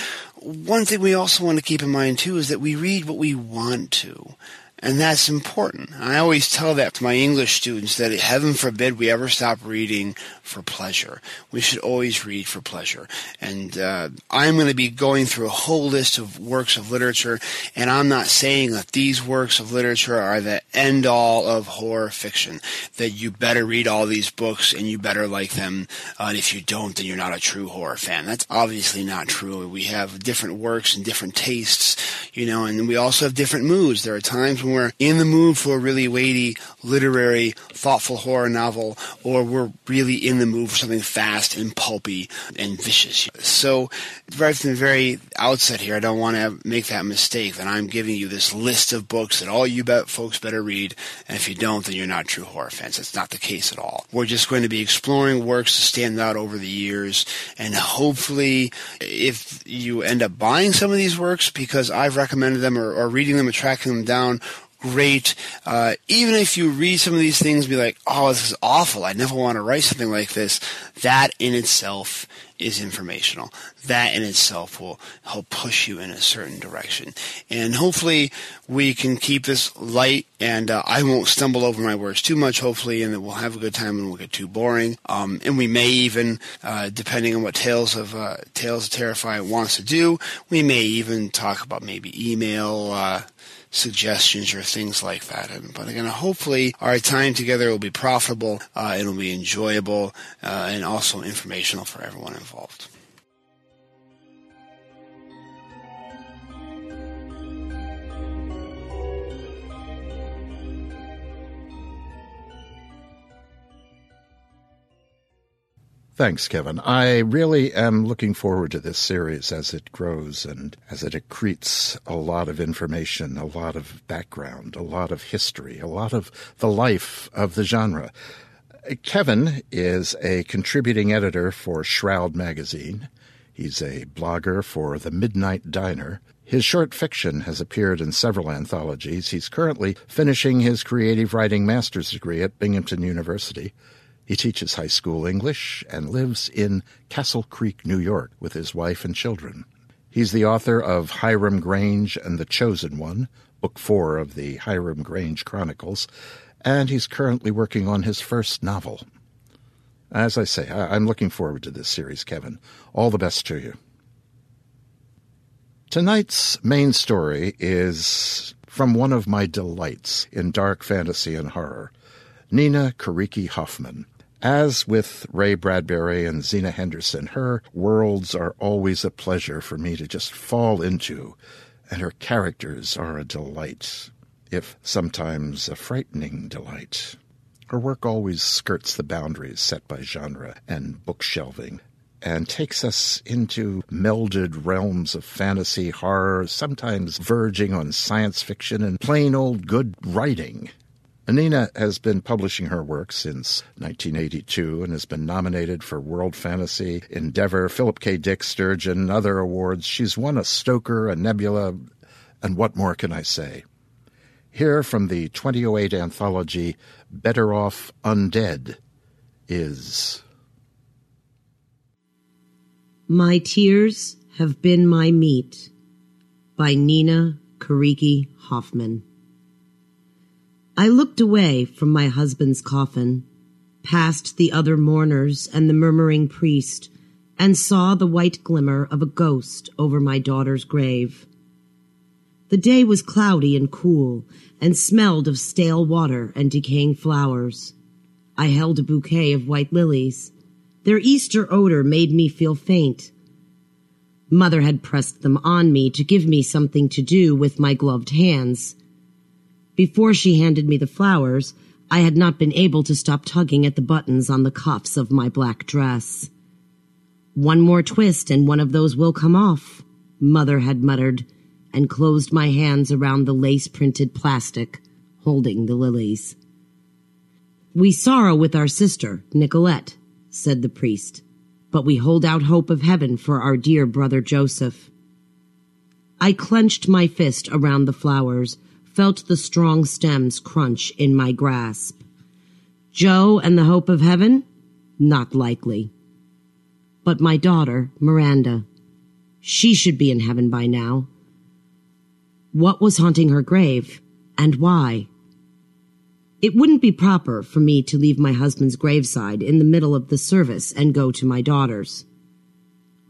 D: one thing we also want to keep in mind too is that we read what we want to and that's important. I always tell that to my English students that heaven forbid we ever stop reading for pleasure. We should always read for pleasure. And uh, I'm going to be going through a whole list of works of literature, and I'm not saying that these works of literature are the end all of horror fiction. That you better read all these books and you better like them. Uh, and if you don't, then you're not a true horror fan. That's obviously not true. We have different works and different tastes, you know, and we also have different moods. There are times when we're in the mood for a really weighty, literary, thoughtful horror novel, or we're really in the mood for something fast and pulpy and vicious. So, right from the very outset here, I don't want to make that mistake that I'm giving you this list of books that all you bet folks better read, and if you don't, then you're not true horror fans. That's not the case at all. We're just going to be exploring works to stand out over the years, and hopefully, if you end up buying some of these works because I've recommended them or, or reading them and tracking them down, great. Uh, even if you read some of these things, be like, "Oh, this is awful. I never want to write something like this." That in itself is informational. That in itself will help push you in a certain direction. And hopefully, we can keep this light, and uh, I won't stumble over my words too much. Hopefully, and that we'll have a good time and won't get too boring. Um, and we may even, uh, depending on what Tales of uh, Tales of Terrify wants to do, we may even talk about maybe email uh, suggestions or things like that. But again, hopefully our time together will be profitable, uh, it'll be enjoyable, uh, and also informational for everyone involved.
B: Thanks, Kevin. I really am looking forward to this series as it grows and as it accretes a lot of information, a lot of background, a lot of history, a lot of the life of the genre. Kevin is a contributing editor for Shroud Magazine. He's a blogger for The Midnight Diner. His short fiction has appeared in several anthologies. He's currently finishing his creative writing master's degree at Binghamton University. He teaches high school English and lives in Castle Creek, New York, with his wife and children. He's the author of Hiram Grange and the Chosen One, Book Four of the Hiram Grange Chronicles, and he's currently working on his first novel. As I say, I'm looking forward to this series, Kevin. All the best to you. Tonight's main story is from one of my delights in dark fantasy and horror, Nina Kiriki Hoffman. As with Ray Bradbury and Zenna Henderson, her worlds are always a pleasure for me to just fall into, and her characters are a delight, if sometimes a frightening delight. Her work always skirts the boundaries set by genre and bookshelving, and takes us into melded realms of fantasy, horror, sometimes verging on science fiction and plain old good writing. Nina has been publishing her work since 1982 and has been nominated for World Fantasy, Endeavor, Philip K. Dick, Sturgeon, other awards. She's won a Stoker, a Nebula, and what more can I say? Here from the 2008 anthology Better Off Undead is
E: My Tears Have Been My Meat by Nina Kiriki Hoffman. I looked away from my husband's coffin, past the other mourners and the murmuring priest, and saw the white glimmer of a ghost over my daughter's grave. The day was cloudy and cool, and smelled of stale water and decaying flowers. I held a bouquet of white lilies their Easter odor made me feel faint. Mother had pressed them on me to give me something to do with my gloved hands. Before she handed me the flowers, I had not been able to stop tugging at the buttons on the cuffs of my black dress. One more twist and one of those will come off, Mother had muttered, and closed my hands around the lace printed plastic, holding the lilies. We sorrow with our sister, Nicolette, said the priest, but we hold out hope of heaven for our dear brother Joseph. I clenched my fist around the flowers, felt the strong stems crunch in my grasp. Joe and the hope of heaven? Not likely. But my daughter, Miranda, she should be in heaven by now. What was haunting her grave, and why? It wouldn't be proper for me to leave my husband's graveside in the middle of the service and go to my daughter's.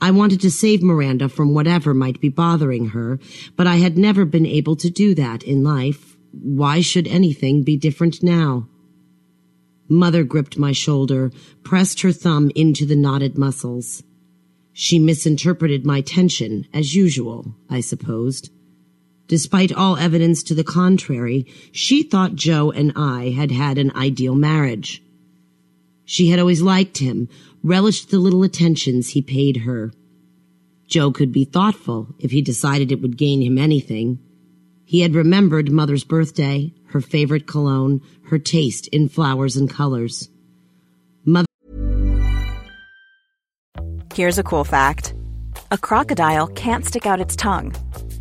E: I wanted to save Miranda from whatever might be bothering her, but I had never been able to do that in life. Why should anything be different now? Mother gripped my shoulder, pressed her thumb into the knotted muscles. She misinterpreted my tension, as usual, I supposed. Despite all evidence to the contrary, she thought Joe and I had had an ideal marriage. She had always liked him, relished the little attentions he paid her. Joe could be thoughtful if he decided it would gain him anything. He had remembered Mother's birthday, her favorite cologne, her taste in flowers and colors. Mother.
F: Here's a cool fact a crocodile can't stick out its tongue.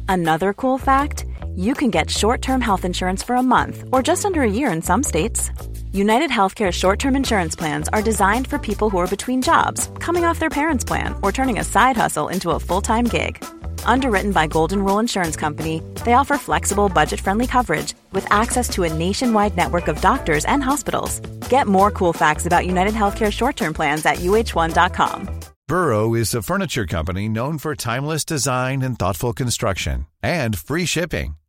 F: Another cool fact you can get short term health insurance for a month or just under a year in some states. United Healthcare short term insurance plans are designed for people who are between jobs, coming off their parents' plan, or turning a side hustle into a full time gig. Underwritten by Golden Rule Insurance Company, they offer flexible, budget friendly coverage with access to a nationwide network of doctors and hospitals. Get more cool facts about United Healthcare short term plans at uh1.com.
G: Burrow is a furniture company known for timeless design and thoughtful construction and free shipping,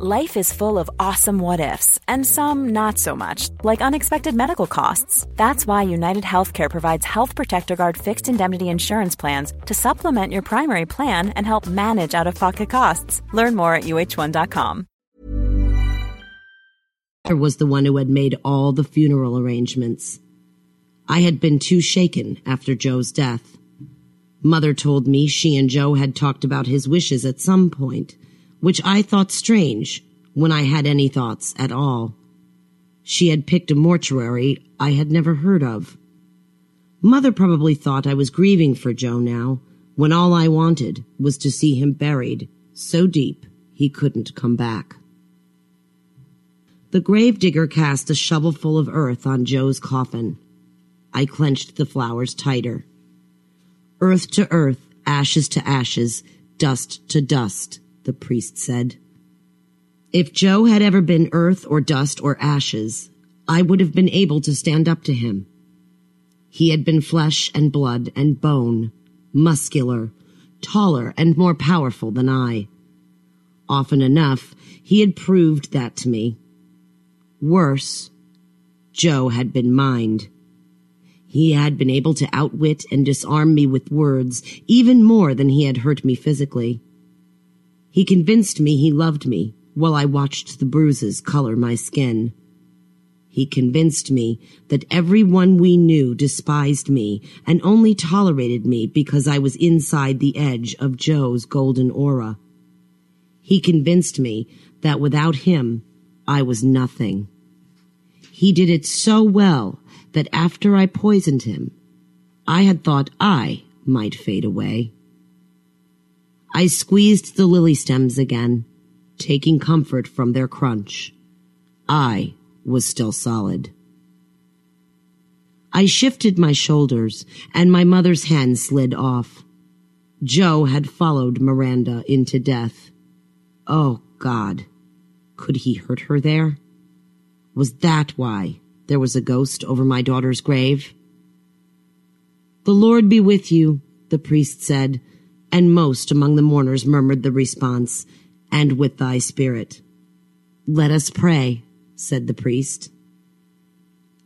F: Life is full of awesome what ifs, and some not so much, like unexpected medical costs. That's why United Healthcare provides Health Protector Guard fixed indemnity insurance plans to supplement your primary plan and help manage out of pocket costs. Learn more at uh1.com.
E: was the one who had made all the funeral arrangements. I had been too shaken after Joe's death. Mother told me she and Joe had talked about his wishes at some point which I thought strange when I had any thoughts at all. She had picked a mortuary I had never heard of. Mother probably thought I was grieving for Joe now, when all I wanted was to see him buried so deep he couldn't come back. The gravedigger cast a shovelful of earth on Joe's coffin. I clenched the flowers tighter. Earth to earth, ashes to ashes, dust to dust, the priest said. If Joe had ever been earth or dust or ashes, I would have been able to stand up to him. He had been flesh and blood and bone, muscular, taller and more powerful than I. Often enough, he had proved that to me. Worse, Joe had been mined. He had been able to outwit and disarm me with words even more than he had hurt me physically. He convinced me he loved me while I watched the bruises color my skin. He convinced me that everyone we knew despised me and only tolerated me because I was inside the edge of Joe's golden aura. He convinced me that without him, I was nothing. He did it so well that after I poisoned him, I had thought I might fade away. I squeezed the lily stems again, taking comfort from their crunch. I was still solid. I shifted my shoulders, and my mother's hand slid off. Joe had followed Miranda into death. Oh, God. Could he hurt her there? Was that why there was a ghost over my daughter's grave? The Lord be with you, the priest said, and most among the mourners murmured the response, and with thy spirit. Let us pray, said the priest.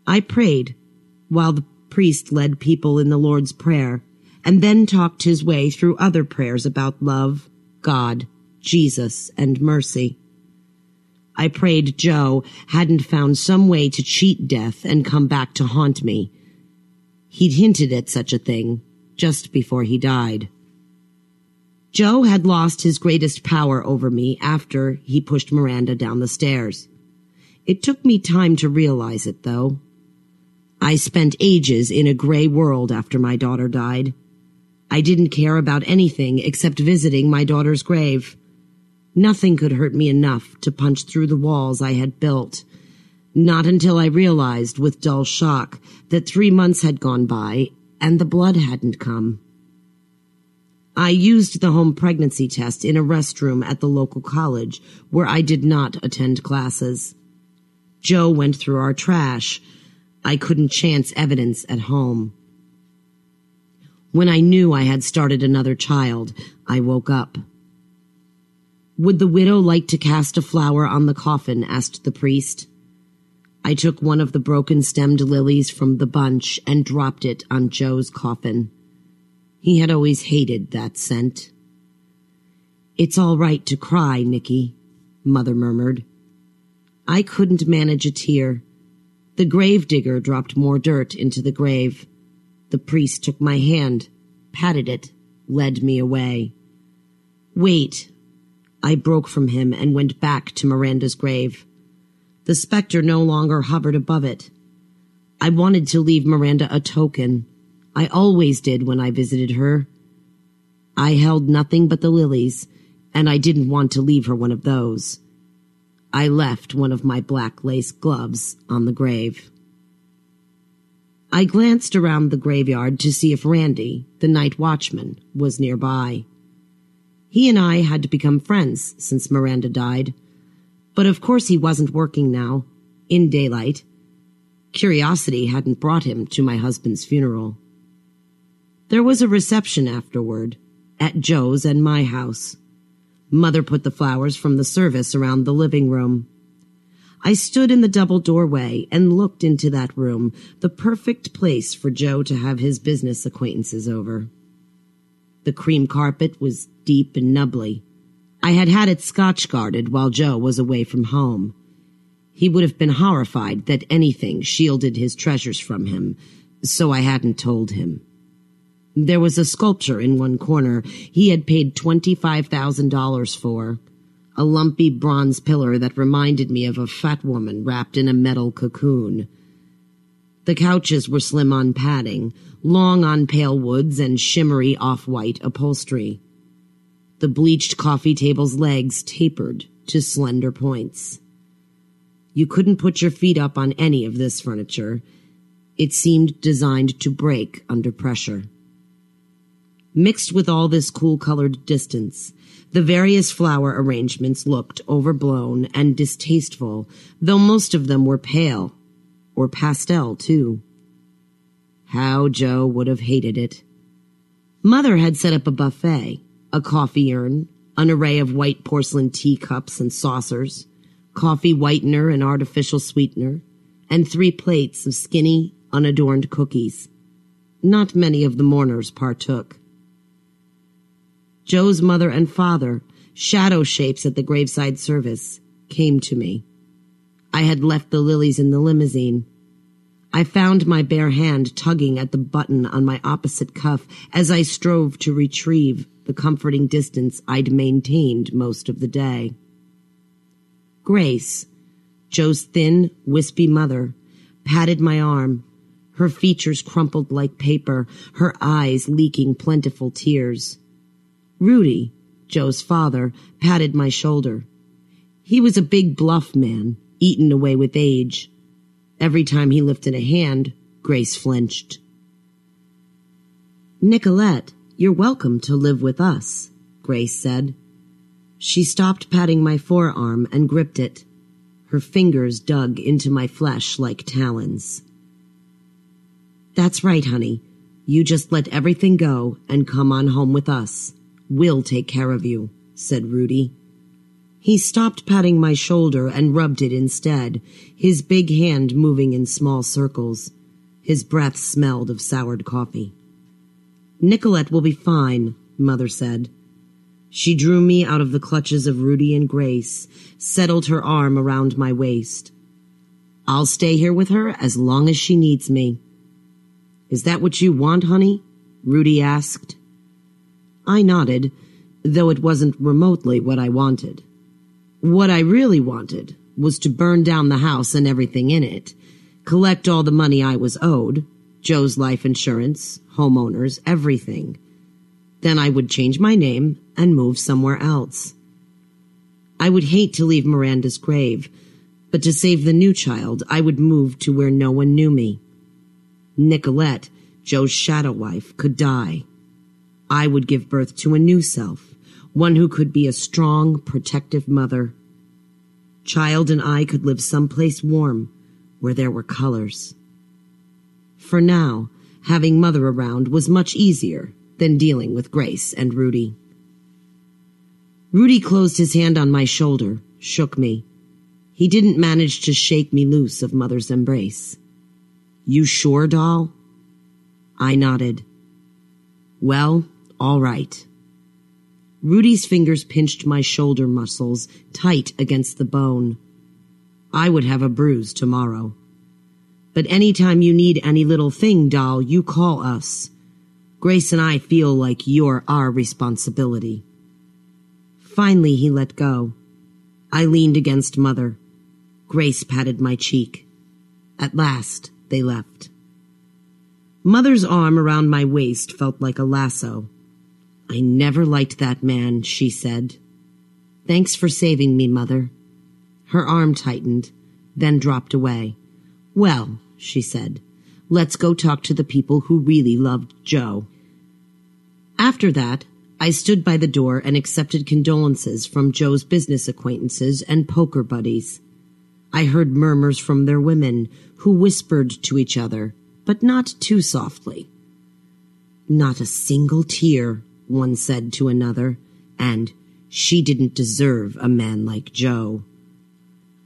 E: I prayed while the priest led people in the Lord's Prayer and then talked his way through other prayers about love, God, Jesus, and mercy. I prayed Joe hadn't found some way to cheat death and come back to haunt me. He'd hinted at such a thing just before he died. Joe had lost his greatest power over me after he pushed Miranda down the stairs. It took me time to realize it, though. I spent ages in a gray world after my daughter died. I didn't care about anything except visiting my daughter's grave. Nothing could hurt me enough to punch through the walls I had built. Not until I realized with dull shock that three months had gone by and the blood hadn't come. I used the home pregnancy test in a restroom at the local college where I did not attend classes. Joe went through our trash. I couldn't chance evidence at home. When I knew I had started another child, I woke up. Would the widow like to cast a flower on the coffin? asked the priest. I took one of the broken stemmed lilies from the bunch and dropped it on Joe's coffin. He had always hated that scent. It's all right to cry, Nicky, Mother murmured. I couldn't manage a tear. The grave digger dropped more dirt into the grave. The priest took my hand, patted it, led me away. Wait. I broke from him and went back to Miranda's grave. The specter no longer hovered above it. I wanted to leave Miranda a token, I always did when I visited her. I held nothing but the lilies, and I didn't want to leave her one of those. I left one of my black lace gloves on the grave. I glanced around the graveyard to see if Randy, the night watchman, was nearby. He and I had become friends since Miranda died, but of course he wasn't working now, in daylight. Curiosity hadn't brought him to my husband's funeral. There was a reception afterward, at Joe's and my house. Mother put the flowers from the service around the living room. I stood in the double doorway and looked into that room, the perfect place for Joe to have his business acquaintances over. The cream carpet was deep and nubbly. I had had it scotch guarded while Joe was away from home. He would have been horrified that anything shielded his treasures from him, so I hadn't told him. There was a sculpture in one corner he had paid $25,000 for. A lumpy bronze pillar that reminded me of a fat woman wrapped in a metal cocoon. The couches were slim on padding, long on pale woods and shimmery off-white upholstery. The bleached coffee table's legs tapered to slender points. You couldn't put your feet up on any of this furniture. It seemed designed to break under pressure. Mixed with all this cool colored distance, the various flower arrangements looked overblown and distasteful, though most of them were pale, or pastel too. How Joe would have hated it. Mother had set up a buffet, a coffee urn, an array of white porcelain teacups and saucers, coffee whitener and artificial sweetener, and three plates of skinny, unadorned cookies. Not many of the mourners partook. Joe's mother and father, shadow shapes at the graveside service, came to me. I had left the lilies in the limousine. I found my bare hand tugging at the button on my opposite cuff as I strove to retrieve the comforting distance I'd maintained most of the day. Grace, Joe's thin, wispy mother, patted my arm, her features crumpled like paper, her eyes leaking plentiful tears. Rudy, Joe's father, patted my shoulder. He was a big bluff man, eaten away with age. Every time he lifted a hand, Grace flinched. Nicolette, you're welcome to live with us, Grace said. She stopped patting my forearm and gripped it. Her fingers dug into my flesh like talons. That's right, honey. You just let everything go and come on home with us. We'll take care of you, said Rudy. He stopped patting my shoulder and rubbed it instead, his big hand moving in small circles. His breath smelled of soured coffee. Nicolette will be fine, Mother said. She drew me out of the clutches of Rudy and Grace, settled her arm around my waist. I'll stay here with her as long as she needs me. Is that what you want, honey? Rudy asked. I nodded, though it wasn't remotely what I wanted. What I really wanted was to burn down the house and everything in it, collect all the money I was owed, Joe's life insurance, homeowners, everything. Then I would change my name and move somewhere else. I would hate to leave Miranda's grave, but to save the new child, I would move to where no one knew me. Nicolette, Joe's shadow wife, could die. I would give birth to a new self, one who could be a strong, protective mother. Child and I could live someplace warm where there were colors. For now, having mother around was much easier than dealing with Grace and Rudy. Rudy closed his hand on my shoulder, shook me. He didn't manage to shake me loose of mother's embrace. You sure, doll? I nodded. Well, all right. Rudy's fingers pinched my shoulder muscles tight against the bone. I would have a bruise tomorrow. But any time you need any little thing, doll, you call us. Grace and I feel like you're our responsibility. Finally, he let go. I leaned against Mother. Grace patted my cheek. At last, they left. Mother's arm around my waist felt like a lasso. I never liked that man, she said. Thanks for saving me, Mother. Her arm tightened, then dropped away. Well, she said, let's go talk to the people who really loved Joe. After that, I stood by the door and accepted condolences from Joe's business acquaintances and poker buddies. I heard murmurs from their women, who whispered to each other, but not too softly. Not a single tear, one said to another, and she didn't deserve a man like Joe.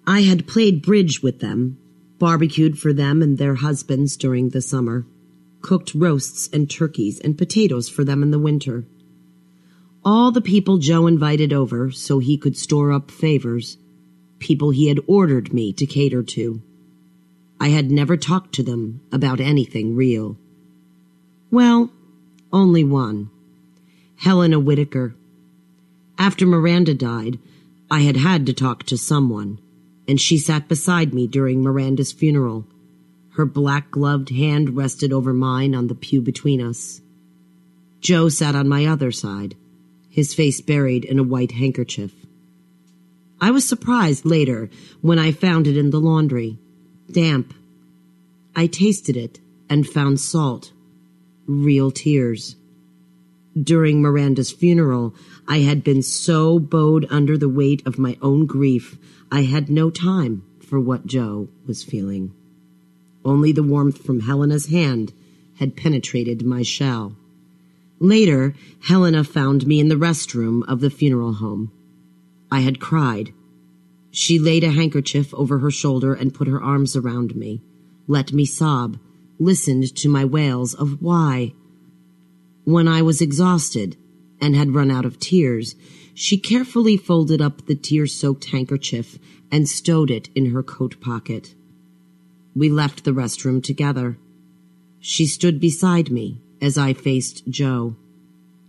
E: I had played bridge with them, barbecued for them and their husbands during the summer, cooked roasts and turkeys and potatoes for them in the winter. All the people Joe invited over so he could store up favors, people he had ordered me to cater to. I had never talked to them about anything real. Well, only one. Helena Whitaker. After Miranda died, I had had to talk to someone, and she sat beside me during Miranda's funeral. Her black gloved hand rested over mine on the pew between us. Joe sat on my other side, his face buried in a white handkerchief. I was surprised later when I found it in the laundry, damp. I tasted it and found salt, real tears. During Miranda's funeral, I had been so bowed under the weight of my own grief, I had no time for what Joe was feeling. Only the warmth from Helena's hand had penetrated my shell. Later, Helena found me in the restroom of the funeral home. I had cried. She laid a handkerchief over her shoulder and put her arms around me, let me sob, listened to my wails of why. When I was exhausted and had run out of tears, she carefully folded up the tear soaked handkerchief and stowed it in her coat pocket. We left the restroom together. She stood beside me as I faced Joe.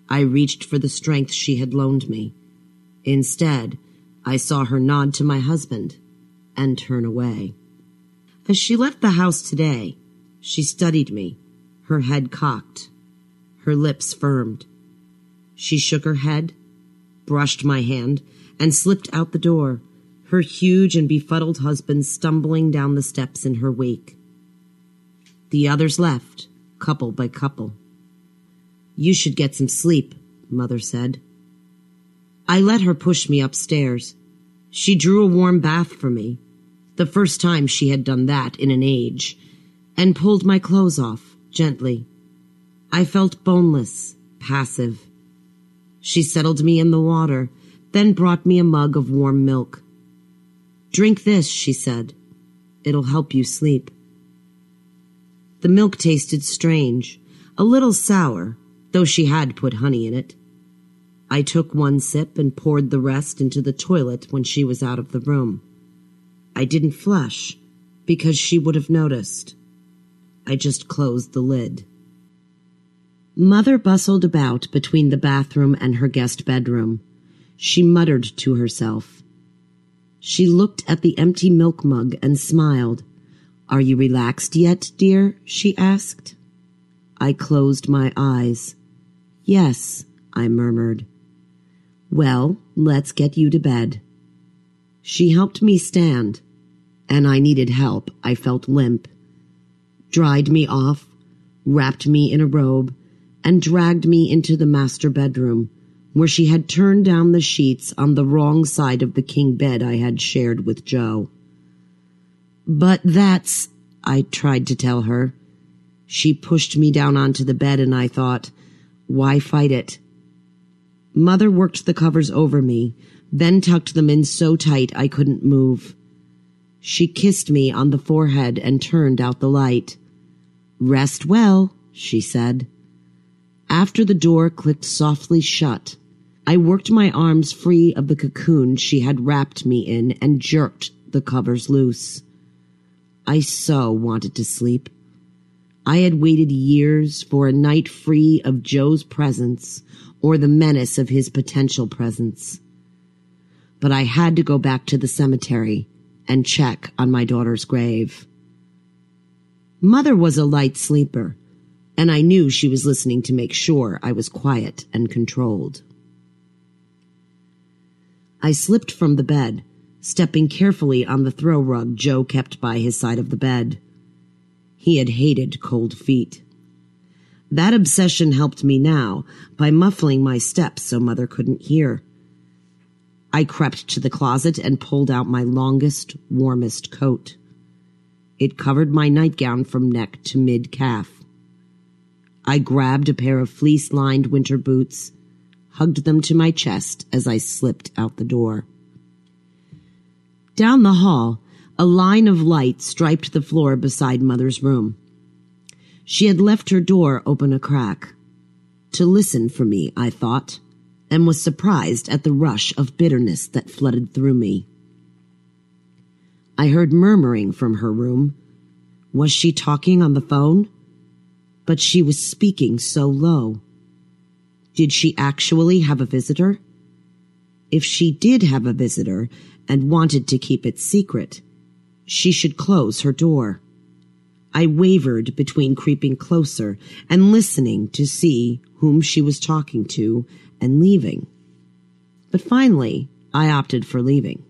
E: I reached for the strength she had loaned me. Instead, I saw her nod to my husband and turn away. As she left the house today, she studied me, her head cocked, her lips firmed. She shook her head, brushed my hand, and slipped out the door, her huge and befuddled husband stumbling down the steps in her wake. The others left, couple by couple. You should get some sleep, Mother said. I let her push me upstairs. She drew a warm bath for me, the first time she had done that in an age, and pulled my clothes off, gently. I felt boneless, passive. She settled me in the water, then brought me a mug of warm milk. Drink this, she said. It'll help you sleep. The milk tasted strange, a little sour, though she had put honey in it. I took one sip and poured the rest into the toilet when she was out of the room. I didn't flush because she would have noticed. I just closed the lid. Mother bustled about between the bathroom and her guest bedroom. She muttered to herself. She looked at the empty milk mug and smiled. Are you relaxed yet, dear? she asked. I closed my eyes. Yes, I murmured. Well, let's get you to bed. She helped me stand, and I needed help. I felt limp. Dried me off, wrapped me in a robe, and dragged me into the master bedroom, where she had turned down the sheets on the wrong side of the king bed I had shared with Joe. But that's, I tried to tell her. She pushed me down onto the bed, and I thought, why fight it? Mother worked the covers over me, then tucked them in so tight I couldn't move. She kissed me on the forehead and turned out the light. Rest well, she said. After the door clicked softly shut, I worked my arms free of the cocoon she had wrapped me in and jerked the covers loose. I so wanted to sleep. I had waited years for a night free of Joe's presence or the menace of his potential presence. But I had to go back to the cemetery and check on my daughter's grave. Mother was a light sleeper, and I knew she was listening to make sure I was quiet and controlled. I slipped from the bed, stepping carefully on the throw rug Joe kept by his side of the bed. He had hated cold feet. That obsession helped me now by muffling my steps so mother couldn't hear. I crept to the closet and pulled out my longest, warmest coat. It covered my nightgown from neck to mid calf. I grabbed a pair of fleece lined winter boots, hugged them to my chest as I slipped out the door. Down the hall, a line of light striped the floor beside Mother's room. She had left her door open a crack. To listen for me, I thought, and was surprised at the rush of bitterness that flooded through me. I heard murmuring from her room. Was she talking on the phone? But she was speaking so low. Did she actually have a visitor? If she did have a visitor and wanted to keep it secret, she should close her door. I wavered between creeping closer and listening to see whom she was talking to and leaving. But finally, I opted for leaving.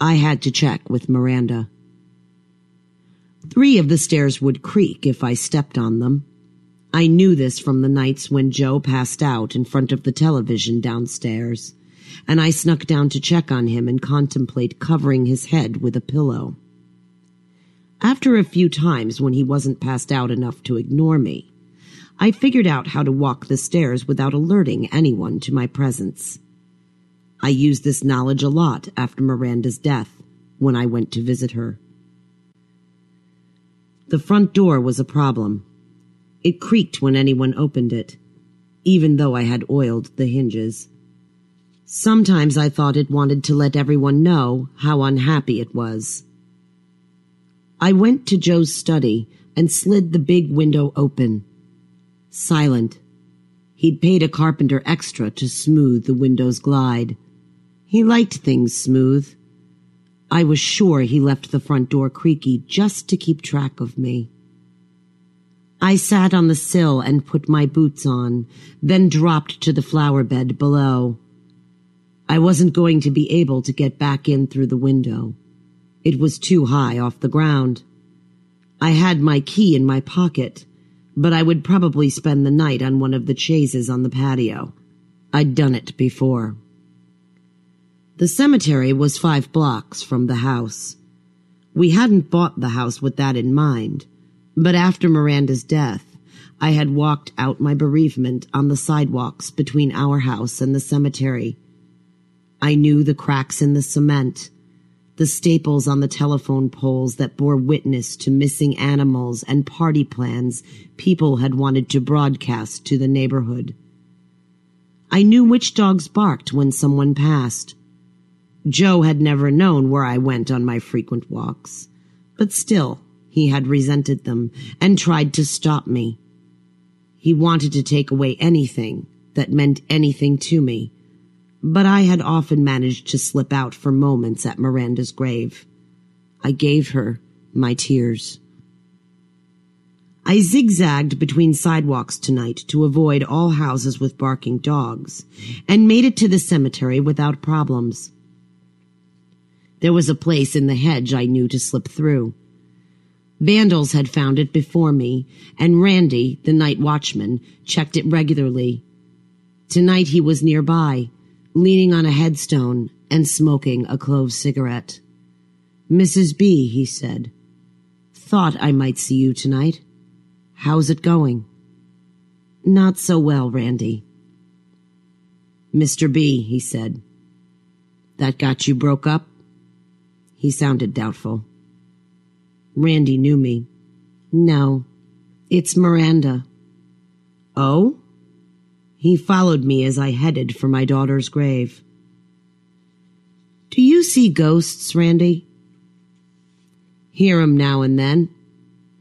E: I had to check with Miranda. Three of the stairs would creak if I stepped on them. I knew this from the nights when Joe passed out in front of the television downstairs, and I snuck down to check on him and contemplate covering his head with a pillow. After a few times when he wasn't passed out enough to ignore me, I figured out how to walk the stairs without alerting anyone to my presence. I used this knowledge a lot after Miranda's death when I went to visit her. The front door was a problem. It creaked when anyone opened it, even though I had oiled the hinges. Sometimes I thought it wanted to let everyone know how unhappy it was. I went to Joe's study and slid the big window open. Silent. He'd paid a carpenter extra to smooth the window's glide. He liked things smooth. I was sure he left the front door creaky just to keep track of me. I sat on the sill and put my boots on, then dropped to the flower bed below. I wasn't going to be able to get back in through the window. It was too high off the ground. I had my key in my pocket, but I would probably spend the night on one of the chaises on the patio. I'd done it before. The cemetery was five blocks from the house. We hadn't bought the house with that in mind, but after Miranda's death, I had walked out my bereavement on the sidewalks between our house and the cemetery. I knew the cracks in the cement, the staples on the telephone poles that bore witness to missing animals and party plans people had wanted to broadcast to the neighborhood. I knew which dogs barked when someone passed, Joe had never known where I went on my frequent walks, but still he had resented them and tried to stop me. He wanted to take away anything that meant anything to me, but I had often managed to slip out for moments at Miranda's grave. I gave her my tears. I zigzagged between sidewalks tonight to avoid all houses with barking dogs and made it to the cemetery without problems. There was a place in the hedge I knew to slip through. Vandals had found it before me, and Randy, the night watchman, checked it regularly. Tonight he was nearby, leaning on a headstone and smoking a clove cigarette. Mrs. B, he said, thought I might see you tonight. How's it going? Not so well, Randy. Mr. B, he said. That got you broke up? He sounded doubtful. Randy knew me. No, it's Miranda. Oh? He followed me as I headed for my daughter's grave. Do you see ghosts, Randy? Hear 'em now and then.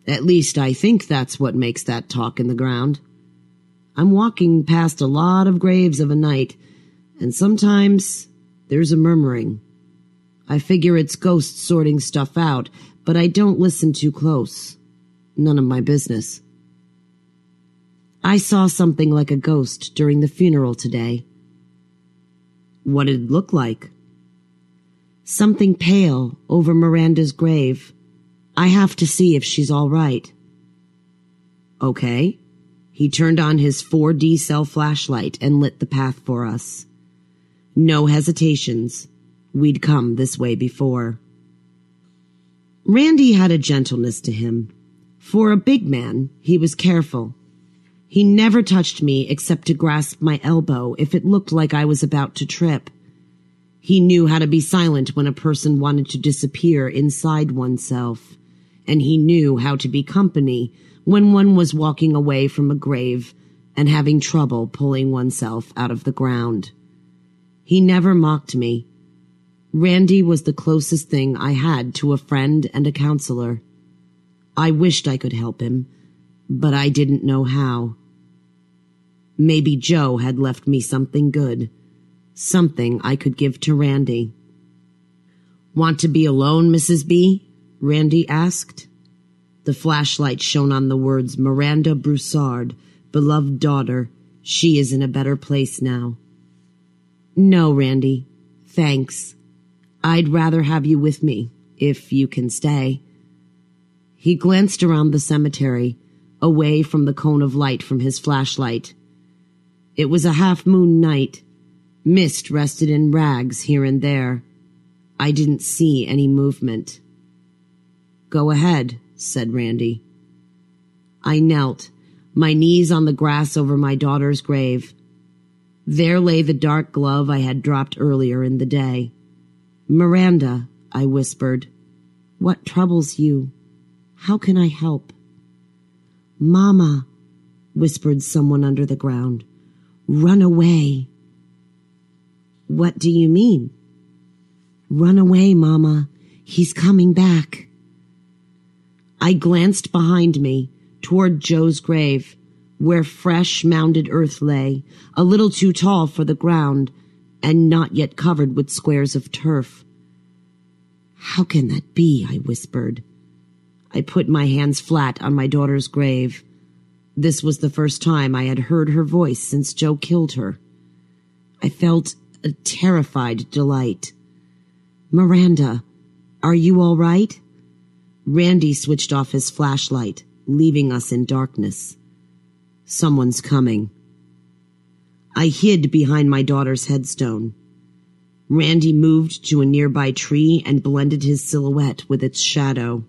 E: At least I think that's what makes that talk in the ground. I'm walking past a lot of graves of a night, and sometimes there's a murmuring. I figure it's ghosts sorting stuff out, but I don't listen too close. None of my business. I saw something like a ghost during the funeral today. What did it look like? Something pale over Miranda's grave. I have to see if she's all right. Okay. He turned on his 4D cell flashlight and lit the path for us. No hesitations. We'd come this way before. Randy had a gentleness to him. For a big man, he was careful. He never touched me except to grasp my elbow if it looked like I was about to trip. He knew how to be silent when a person wanted to disappear inside oneself, and he knew how to be company when one was walking away from a grave and having trouble pulling oneself out of the ground. He never mocked me. Randy was the closest thing I had to a friend and a counselor. I wished I could help him, but I didn't know how. Maybe Joe had left me something good, something I could give to Randy. Want to be alone, Mrs. B? Randy asked. The flashlight shone on the words Miranda Broussard, beloved daughter. She is in a better place now. No, Randy. Thanks. I'd rather have you with me, if you can stay. He glanced around the cemetery, away from the cone of light from his flashlight. It was a half moon night. Mist rested in rags here and there. I didn't see any movement. Go ahead, said Randy. I knelt, my knees on the grass over my daughter's grave. There lay the dark glove I had dropped earlier in the day. Miranda, I whispered, what troubles you? How can I help? Mama, whispered someone under the ground. Run away. What do you mean? Run away, Mama. He's coming back. I glanced behind me toward Joe's grave, where fresh mounded earth lay, a little too tall for the ground and not yet covered with squares of turf. How can that be? I whispered. I put my hands flat on my daughter's grave. This was the first time I had heard her voice since Joe killed her. I felt a terrified delight. Miranda, are you all right? Randy switched off his flashlight, leaving us in darkness. Someone's coming. I hid behind my daughter's headstone. Randy moved to a nearby tree and blended his silhouette with its shadow.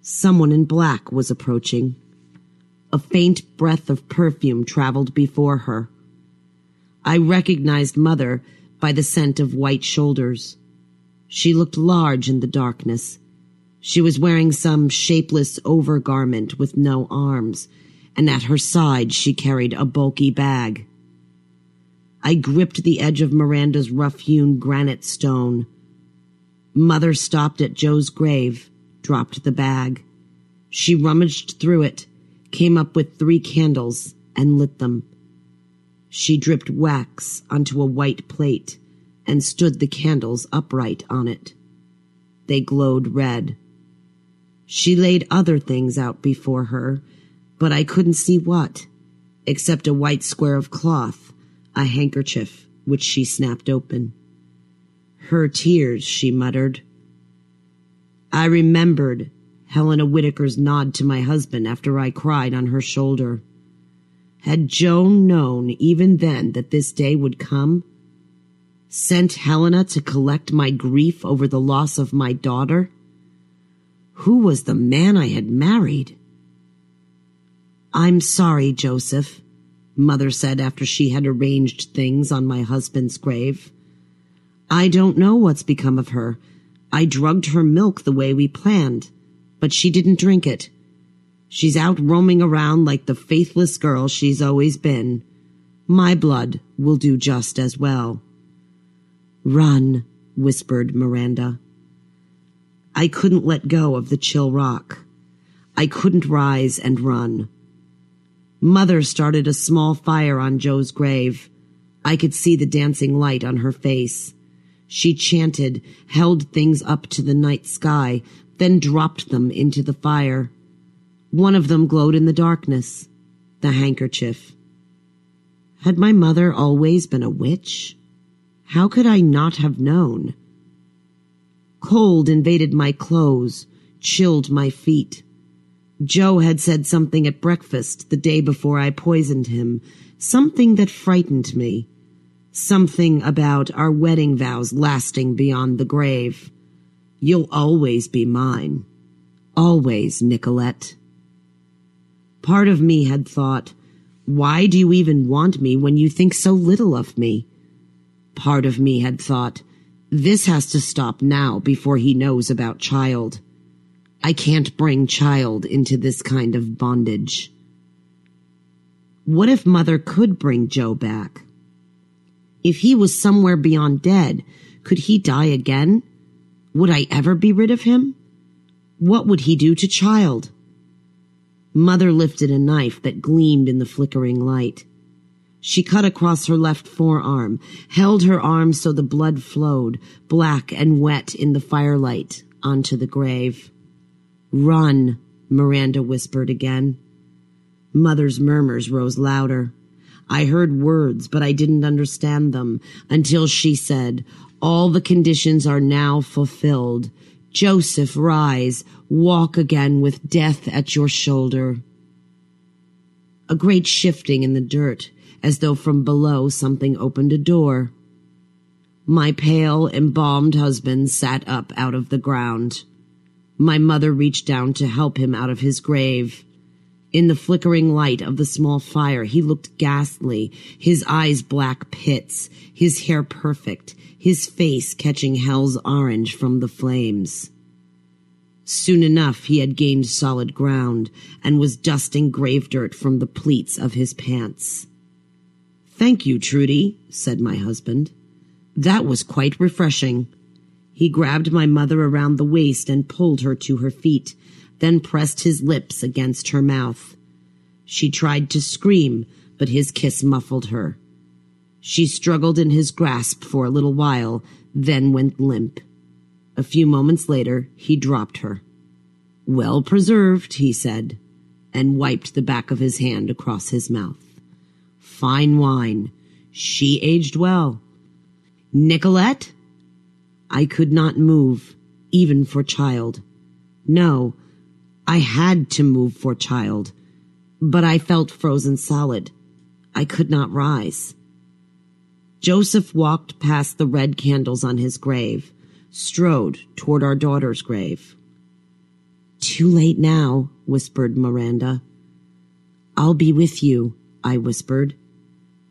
E: Someone in black was approaching. A faint breath of perfume traveled before her. I recognized Mother by the scent of white shoulders. She looked large in the darkness. She was wearing some shapeless overgarment with no arms, and at her side she carried a bulky bag. I gripped the edge of Miranda's rough-hewn granite stone. Mother stopped at Joe's grave dropped the bag. She rummaged through it, came up with three candles, and lit them. She dripped wax onto a white plate and stood the candles upright on it. They glowed red. She laid other things out before her, but I couldn't see what, except a white square of cloth, a handkerchief, which she snapped open. Her tears, she muttered. I remembered Helena Whitaker's nod to my husband after I cried on her shoulder. Had Joan known even then that this day would come? Sent Helena to collect my grief over the loss of my daughter? Who was the man I had married? I'm sorry, Joseph, Mother said after she had arranged things on my husband's grave. I don't know what's become of her, I drugged her milk the way we planned, but she didn't drink it. She's out roaming around like the faithless girl she's always been. My blood will do just as well. Run, whispered Miranda. I couldn't let go of the chill rock. I couldn't rise and run. Mother started a small fire on Joe's grave. I could see the dancing light on her face. She chanted, held things up to the night sky, then dropped them into the fire. One of them glowed in the darkness. The handkerchief. Had my mother always been a witch? How could I not have known? Cold invaded my clothes, chilled my feet. Joe had said something at breakfast the day before I poisoned him, something that frightened me. Something about our wedding vows lasting beyond the grave. You'll always be mine. Always, Nicolette. Part of me had thought, why do you even want me when you think so little of me? Part of me had thought, this has to stop now before he knows about child. I can't bring child into this kind of bondage. What if mother could bring Joe back? If he was somewhere beyond dead, could he die again? Would I ever be rid of him? What would he do to child? Mother lifted a knife that gleamed in the flickering light. She cut across her left forearm, held her arm so the blood flowed, black and wet in the firelight, onto the grave. Run, Miranda whispered again. Mother's murmurs rose louder. I heard words, but I didn't understand them until she said, All the conditions are now fulfilled. Joseph, rise, walk again with death at your shoulder. A great shifting in the dirt, as though from below something opened a door. My pale, embalmed husband sat up out of the ground. My mother reached down to help him out of his grave. In the flickering light of the small fire, he looked ghastly, his eyes black pits, his hair perfect, his face catching hell's orange from the flames. Soon enough, he had gained solid ground and was dusting grave dirt from the pleats of his pants. Thank you, Trudy, said my husband. That was quite refreshing. He grabbed my mother around the waist and pulled her to her feet, then pressed his lips against her mouth. She tried to scream, but his kiss muffled her. She struggled in his grasp for a little while, then went limp. A few moments later, he dropped her. Well preserved, he said, and wiped the back of his hand across his mouth. Fine wine. She aged well. Nicolette? I could not move, even for child. No, I had to move for child, but I felt frozen solid. I could not rise. Joseph walked past the red candles on his grave, strode toward our daughter's grave. Too late now, whispered Miranda. I'll be with you, I whispered.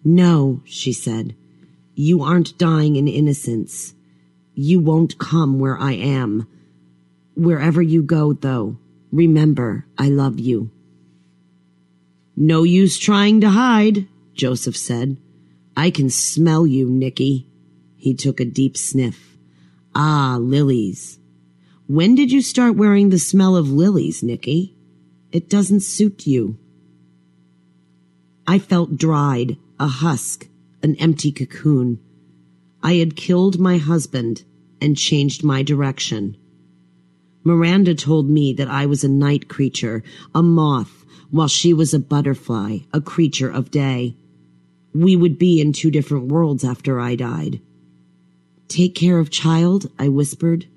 E: No, she said. You aren't dying in innocence. You won't come where I am. Wherever you go, though, Remember, I love you. No use trying to hide, Joseph said. I can smell you, Nicky. He took a deep sniff. Ah, lilies. When did you start wearing the smell of lilies, Nicky? It doesn't suit you. I felt dried, a husk, an empty cocoon. I had killed my husband and changed my direction. Miranda told me that I was a night creature, a moth, while she was a butterfly, a creature of day. We would be in two different worlds after I died. Take care of child, I whispered.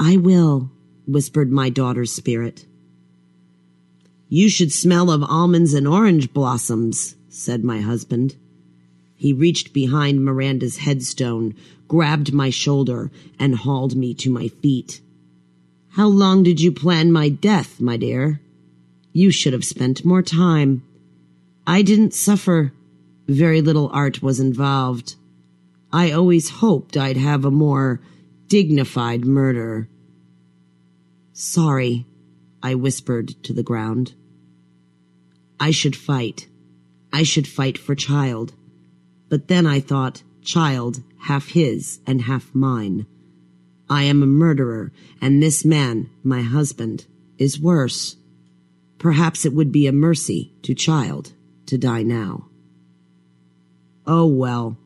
E: I will, whispered my daughter's spirit. You should smell of almonds and orange blossoms, said my husband. He reached behind Miranda's headstone, grabbed my shoulder, and hauled me to my feet. How long did you plan my death, my dear? You should have spent more time. I didn't suffer. Very little art was involved. I always hoped I'd have a more dignified murder. Sorry, I whispered to the ground. I should fight. I should fight for child. But then I thought, child, half his and half mine. I am a murderer, and this man, my husband, is worse. Perhaps it would be a mercy to child to die now. Oh well,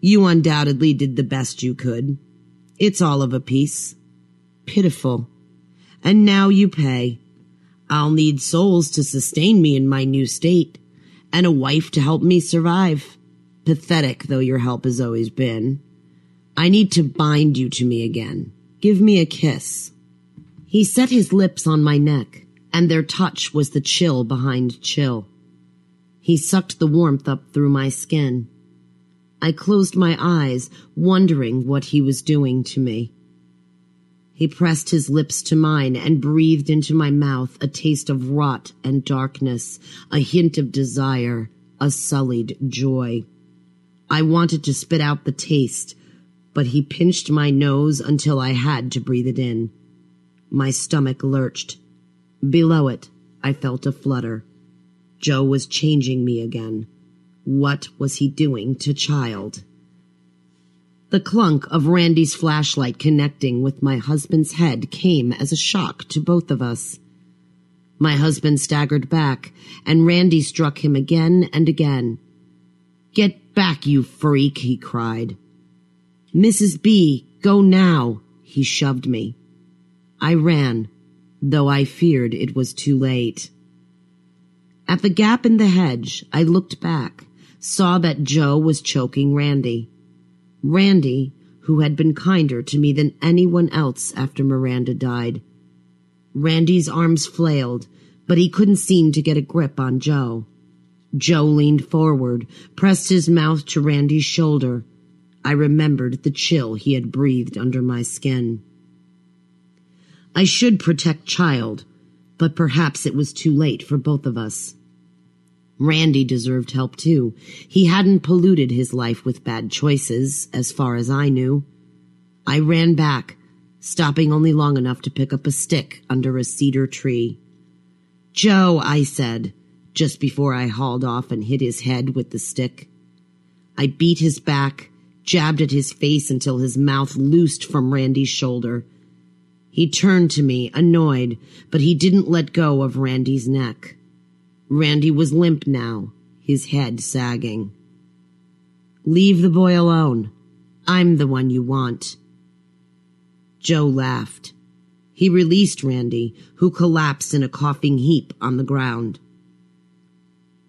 E: you undoubtedly did the best you could. It's all of a piece. Pitiful. And now you pay. I'll need souls to sustain me in my new state, and a wife to help me survive. Pathetic though your help has always been. I need to bind you to me again. Give me a kiss. He set his lips on my neck, and their touch was the chill behind chill. He sucked the warmth up through my skin. I closed my eyes, wondering what he was doing to me. He pressed his lips to mine and breathed into my mouth a taste of rot and darkness, a hint of desire, a sullied joy. I wanted to spit out the taste, but he pinched my nose until I had to breathe it in. My stomach lurched. Below it, I felt a flutter. Joe was changing me again. What was he doing to child? The clunk of Randy's flashlight connecting with my husband's head came as a shock to both of us. My husband staggered back, and Randy struck him again and again. Get back, you freak, he cried. Mrs. B, go now. He shoved me. I ran. though I feared it was too late. At the gap in the hedge, I looked back, saw that Joe was choking Randy. Randy, who had been kinder to me than anyone else after Miranda died. Randy's arms flailed, but he couldn't seem to get a grip on Joe. Joe leaned forward, pressed his mouth to Randy's shoulder. I remembered the chill he had breathed under my skin. I should protect Child, but perhaps it was too late for both of us. Randy deserved help too. He hadn't polluted his life with bad choices, as far as I knew. I ran back, stopping only long enough to pick up a stick under a cedar tree. Joe, I said, just before I hauled off and hit his head with the stick. I beat his back, jabbed at his face until his mouth loosed from Randy's shoulder. He turned to me, annoyed, but he didn't let go of Randy's neck. Randy was limp now, his head sagging. Leave the boy alone. I'm the one you want. Joe laughed. He released Randy, who collapsed in a coughing heap on the ground.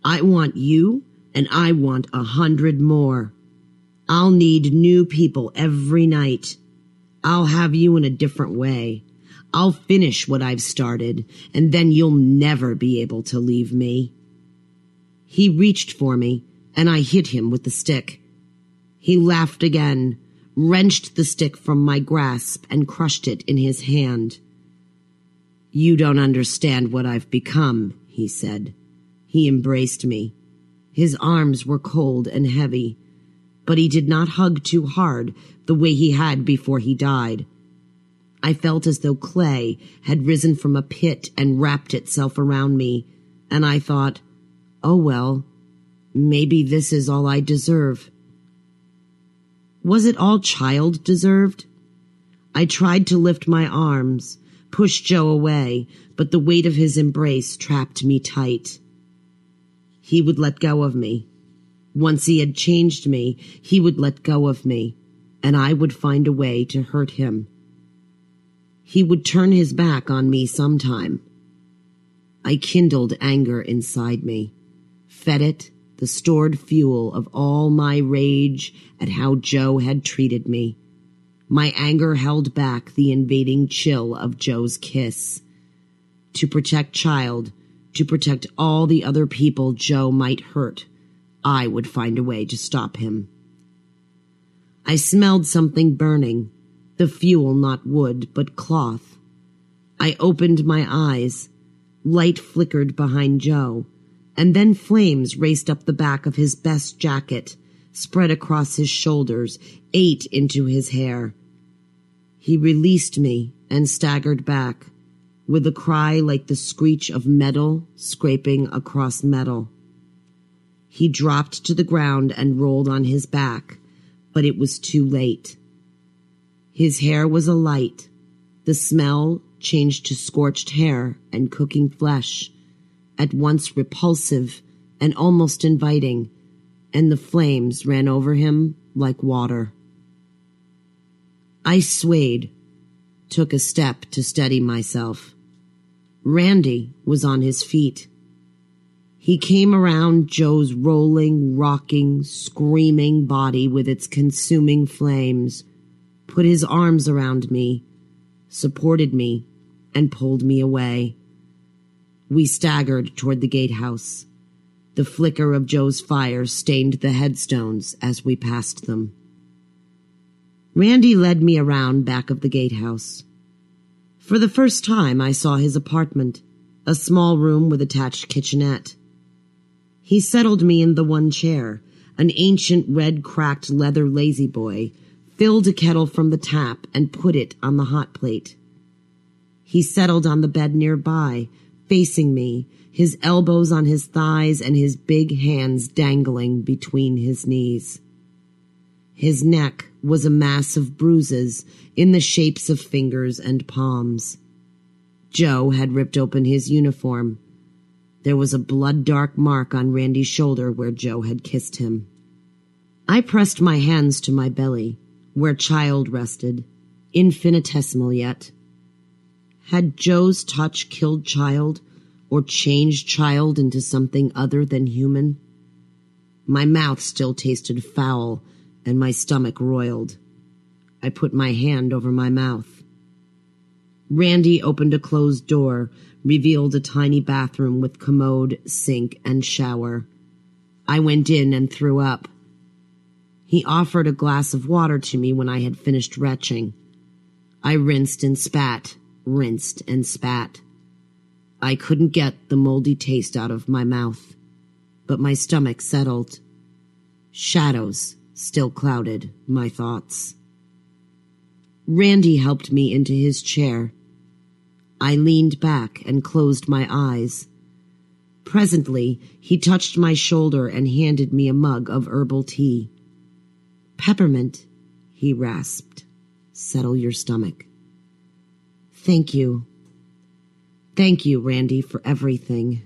E: I want you, and I want a hundred more. I'll need new people every night. I'll have you in a different way. I'll finish what I've started, and then you'll never be able to leave me. He reached for me, and I hit him with the stick. He laughed again, wrenched the stick from my grasp, and crushed it in his hand. You don't understand what I've become, he said. He embraced me. His arms were cold and heavy, but he did not hug too hard the way he had before he died. I felt as though clay had risen from a pit and wrapped itself around me, and I thought, oh well, maybe this is all I deserve. Was it all child deserved? I tried to lift my arms, push Joe away, but the weight of his embrace trapped me tight he would let go of me. Once he had changed me, he would let go of me, and I would find a way to hurt him. He would turn his back on me sometime. I kindled anger inside me, fed it the stored fuel of all my rage at how Joe had treated me. My anger held back the invading chill of Joe's kiss. To protect Child, to protect all the other people Joe might hurt. I would find a way to stop him. I smelled something burning, the fuel not wood, but cloth. I opened my eyes. Light flickered behind Joe, and then flames raced up the back of his best jacket, spread across his shoulders, ate into his hair. He released me and staggered back with a cry like the screech of metal scraping across metal. He dropped to the ground and rolled on his back, but it was too late. His hair was alight. The smell changed to scorched hair and cooking flesh, at once repulsive and almost inviting, and the flames ran over him like water. I swayed, took a step to steady myself. Randy was on his feet. He came around Joe's rolling, rocking, screaming body with its consuming flames, put his arms around me, supported me, and pulled me away. We staggered toward the gatehouse. The flicker of Joe's fire stained the headstones as we passed them. Randy led me around back of the gatehouse. For the first time, I saw his apartment, a small room with attached kitchenette. He settled me in the one chair, an ancient red cracked leather La-Z-Boy, filled a kettle from the tap and put it on the hot plate. He settled on the bed nearby, facing me, his elbows on his thighs and his big hands dangling between his knees. His neck was a mass of bruises in the shapes of fingers and palms. Joe had ripped open his uniform. There was a blood dark mark on Randy's shoulder where Joe had kissed him. I pressed my hands to my belly, where child rested, infinitesimal yet. Had Joe's touch killed child or changed child into something other than human? My mouth still tasted foul and my stomach roiled. I put my hand over my mouth. Randy opened a closed door, revealed a tiny bathroom with commode, sink, and shower. I went in and threw up. He offered a glass of water to me when I had finished retching. I rinsed and spat, rinsed and spat. I couldn't get the moldy taste out of my mouth, but my stomach settled. Shadows still clouded my thoughts. Randy helped me into his chair. I leaned back and closed my eyes. Presently, he touched my shoulder and handed me a mug of herbal tea. Peppermint, he rasped. Settle your stomach. Thank you. Thank you, Randy, for everything.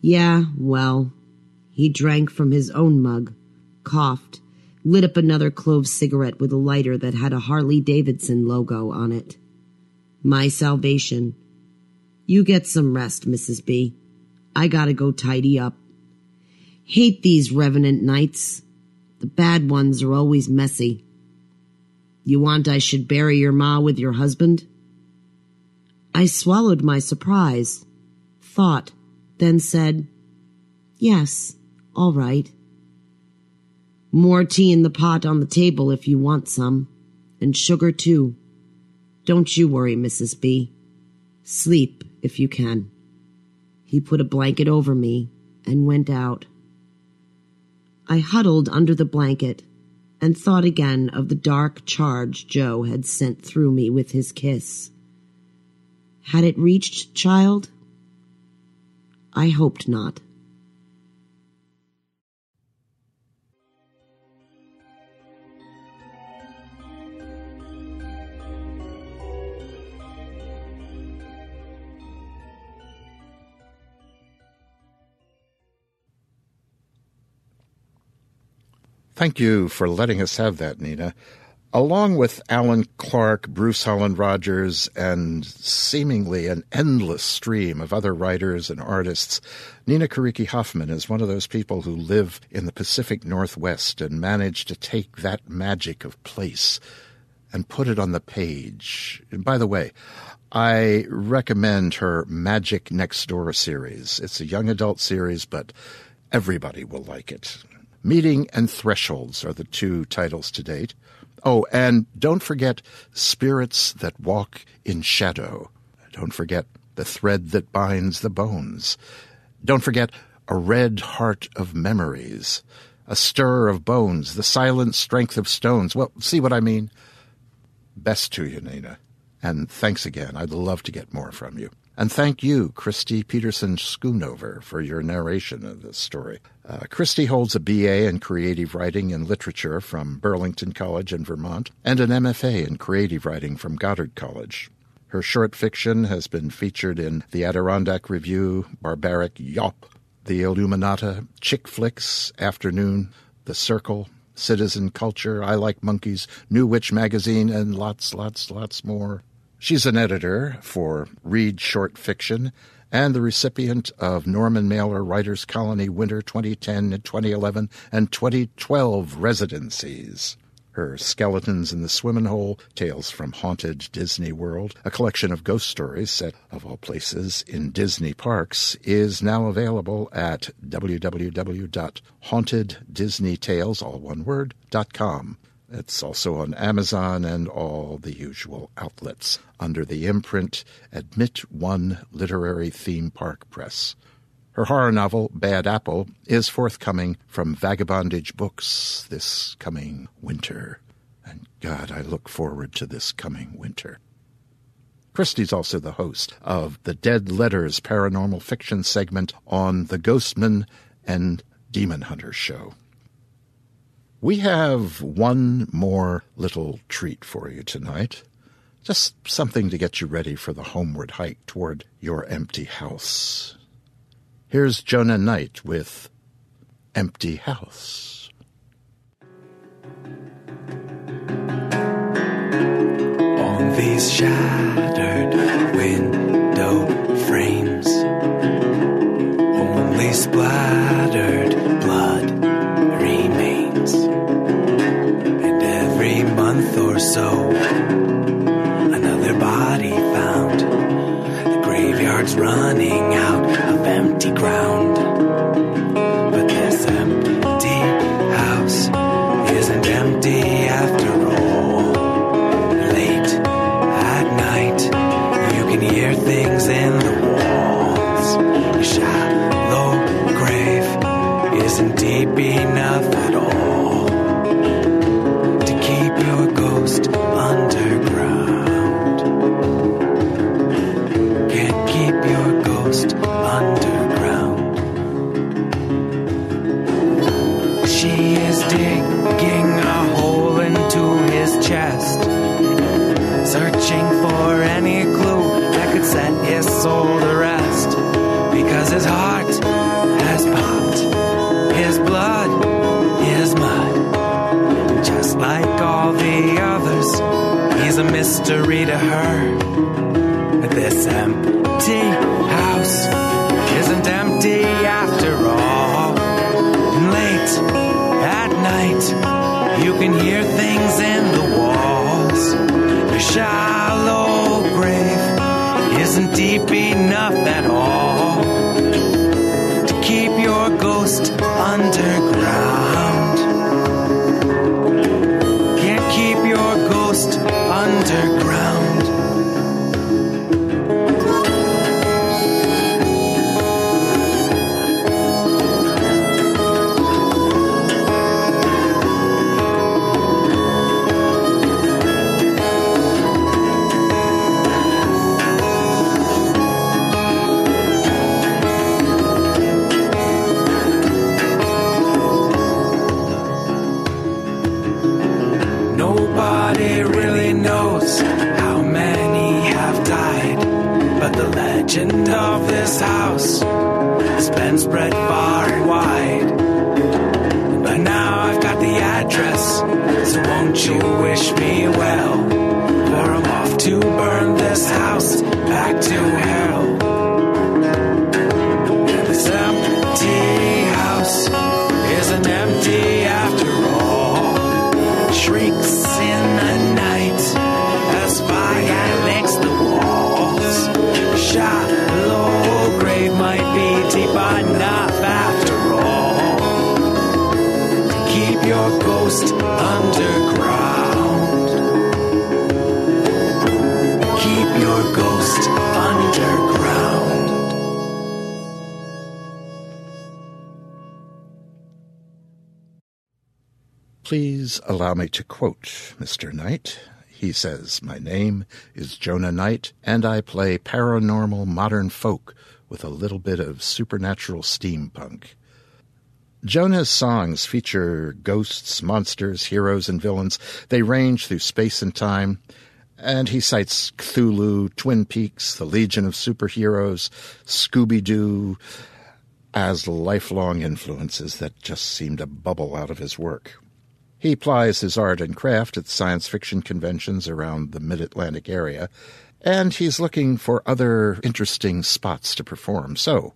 E: Yeah, well, he drank from his own mug, coughed, lit up another clove cigarette with a lighter that had a Harley Davidson logo on it. My salvation. You get some rest, Mrs. B. I gotta go tidy up. Hate these revenant nights. The bad ones are always messy. You want I should bury your ma with your husband? I swallowed my surprise, thought, then said, Yes, all right. More tea in the pot on the table if you want some, and sugar too. Don't you worry, Mrs. B. Sleep if you can. He put a blanket over me and went out. I huddled under the blanket and thought again of the dark charge Joe had sent through me with his kiss. Had it reached child? I hoped not.
B: Thank you for letting us have that, Nina. Along with Alan Clark, Bruce Holland Rogers, and seemingly an endless stream of other writers and artists, Nina Kiriki Hoffman is one of those people who live in the Pacific Northwest and manage to take that magic of place and put it on the page. And by the way, I recommend her Magic Next Door series. It's a young adult series, but everybody will like it. Meeting and Thresholds are the two titles to date. Oh, and don't forget Spirits That Walk in Shadow. Don't forget The Thread That Binds the Bones. Don't forget A Red Heart of Memories. A Stir of Bones, The Silent Strength of Stones. Well, see what I mean? Best to you, Nina. And thanks again. I'd love to get more from you. And thank you, Kristi Petersen Schoonover, for your narration of this story. Uh, Kristi holds a BA in creative writing and literature from Burlington College in Vermont and an MFA in creative writing from Goddard College. Her short fiction has been featured in the Adirondack Review, Barbaric Yawp, The Illuminata, Chick Flicks, Afternoon, The Circle, Citizen Culture, I Like Monkeys, New Witch Magazine, and lots, lots, lots more. She's an editor for Read Short Fiction and the recipient of Norman Mailer Writers Colony Winter 2010 and 2011 and 2012 residencies. Her Skeletons in the Swimming Hole, Tales from Haunted Disney World, a collection of ghost stories set, of all places, in Disney parks, is now available at www.hauntedDisneyTales, .com. It's also on Amazon and all the usual outlets under the imprint Admit One Literary Theme Park Press. Her horror novel, Bad Apple, is forthcoming from Vagabondage Books this coming winter. And God, I look forward to this coming winter. Kristi's also the host of the Dead Letters paranormal fiction segment on the Ghostman and Demon Hunter show. We have one more little treat for you tonight. Just something to get you ready for the homeward hike toward your empty house. Here's Jonah Knight with Empty House.
H: On these shattered window frames, only splash. So another body found. The graveyard's running out of empty ground. Mystery to her. This empty house isn't empty after all. And late at night, you can hear things in the walls. Your shallow grave isn't deep enough at all to keep your ghost underground. Legend of this house has been spread far and wide. But now I've got the address, so won't you wish me well? For I'm off to burn this house back to hell.
B: Allow me to quote Mr. Knight. He says, My name is Jonah Knight, and I play paranormal modern folk with a little bit of supernatural steampunk. Jonah's songs feature ghosts, monsters, heroes, and villains. They range through space and time, and he cites Cthulhu, Twin Peaks, the Legion of Superheroes, Scooby Doo as lifelong influences that just seem to bubble out of his work. He plies his art and craft at science fiction conventions around the mid Atlantic area, and he's looking for other interesting spots to perform. So,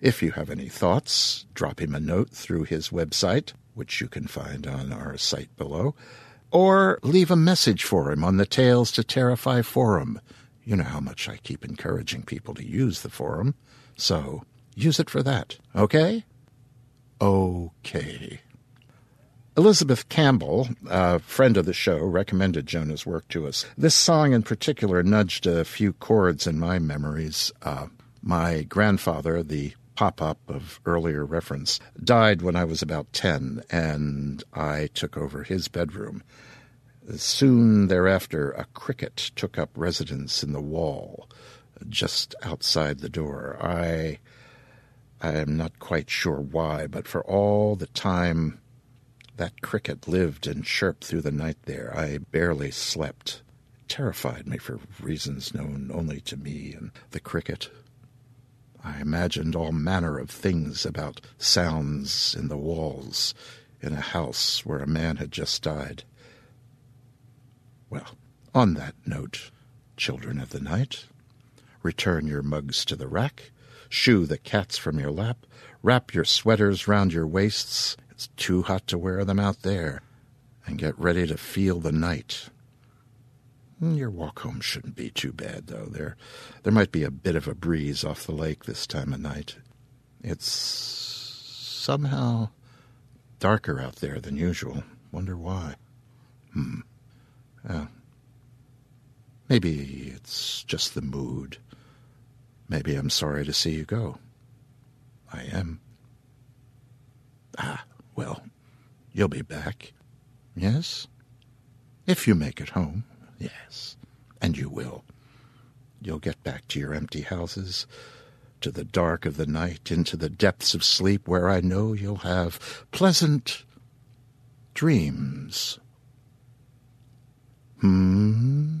B: if you have any thoughts, drop him a note through his website, which you can find on our site below, or leave a message for him on the Tales to Terrify forum. You know how much I keep encouraging people to use the forum, so use it for that, okay? Okay. Elizabeth Campbell, a friend of the show, recommended Jonah's work to us. This song in particular nudged a few chords in my memories. Uh, my grandfather, the pop up of earlier reference, died when I was about 10, and I took over his bedroom. Soon thereafter, a cricket took up residence in the wall just outside the door. I. I am not quite sure why, but for all the time that cricket lived and chirped through the night there. I barely slept. It terrified me for reasons known only to me and the cricket. I imagined all manner of things about sounds in the walls in a house where a man had just died. Well, on that note, children of the night, return your mugs to the rack, shoo the cats from your lap, wrap your sweaters round your waists, it's too hot to wear them out there. And get ready to feel the night. Mm, Your walk home shouldn't be too bad, though. There, there might be a bit of a breeze off the lake this time of night. It's somehow darker out there than usual. Wonder why. Hmm. Well, maybe it's just the mood. Maybe I'm sorry to see you go. I am. Ah, well, you'll be back. Yes? If you make it home, yes. And you will. You'll get back to your empty houses, to the dark of the night, into the depths of sleep where I know you'll have pleasant dreams. Hmm?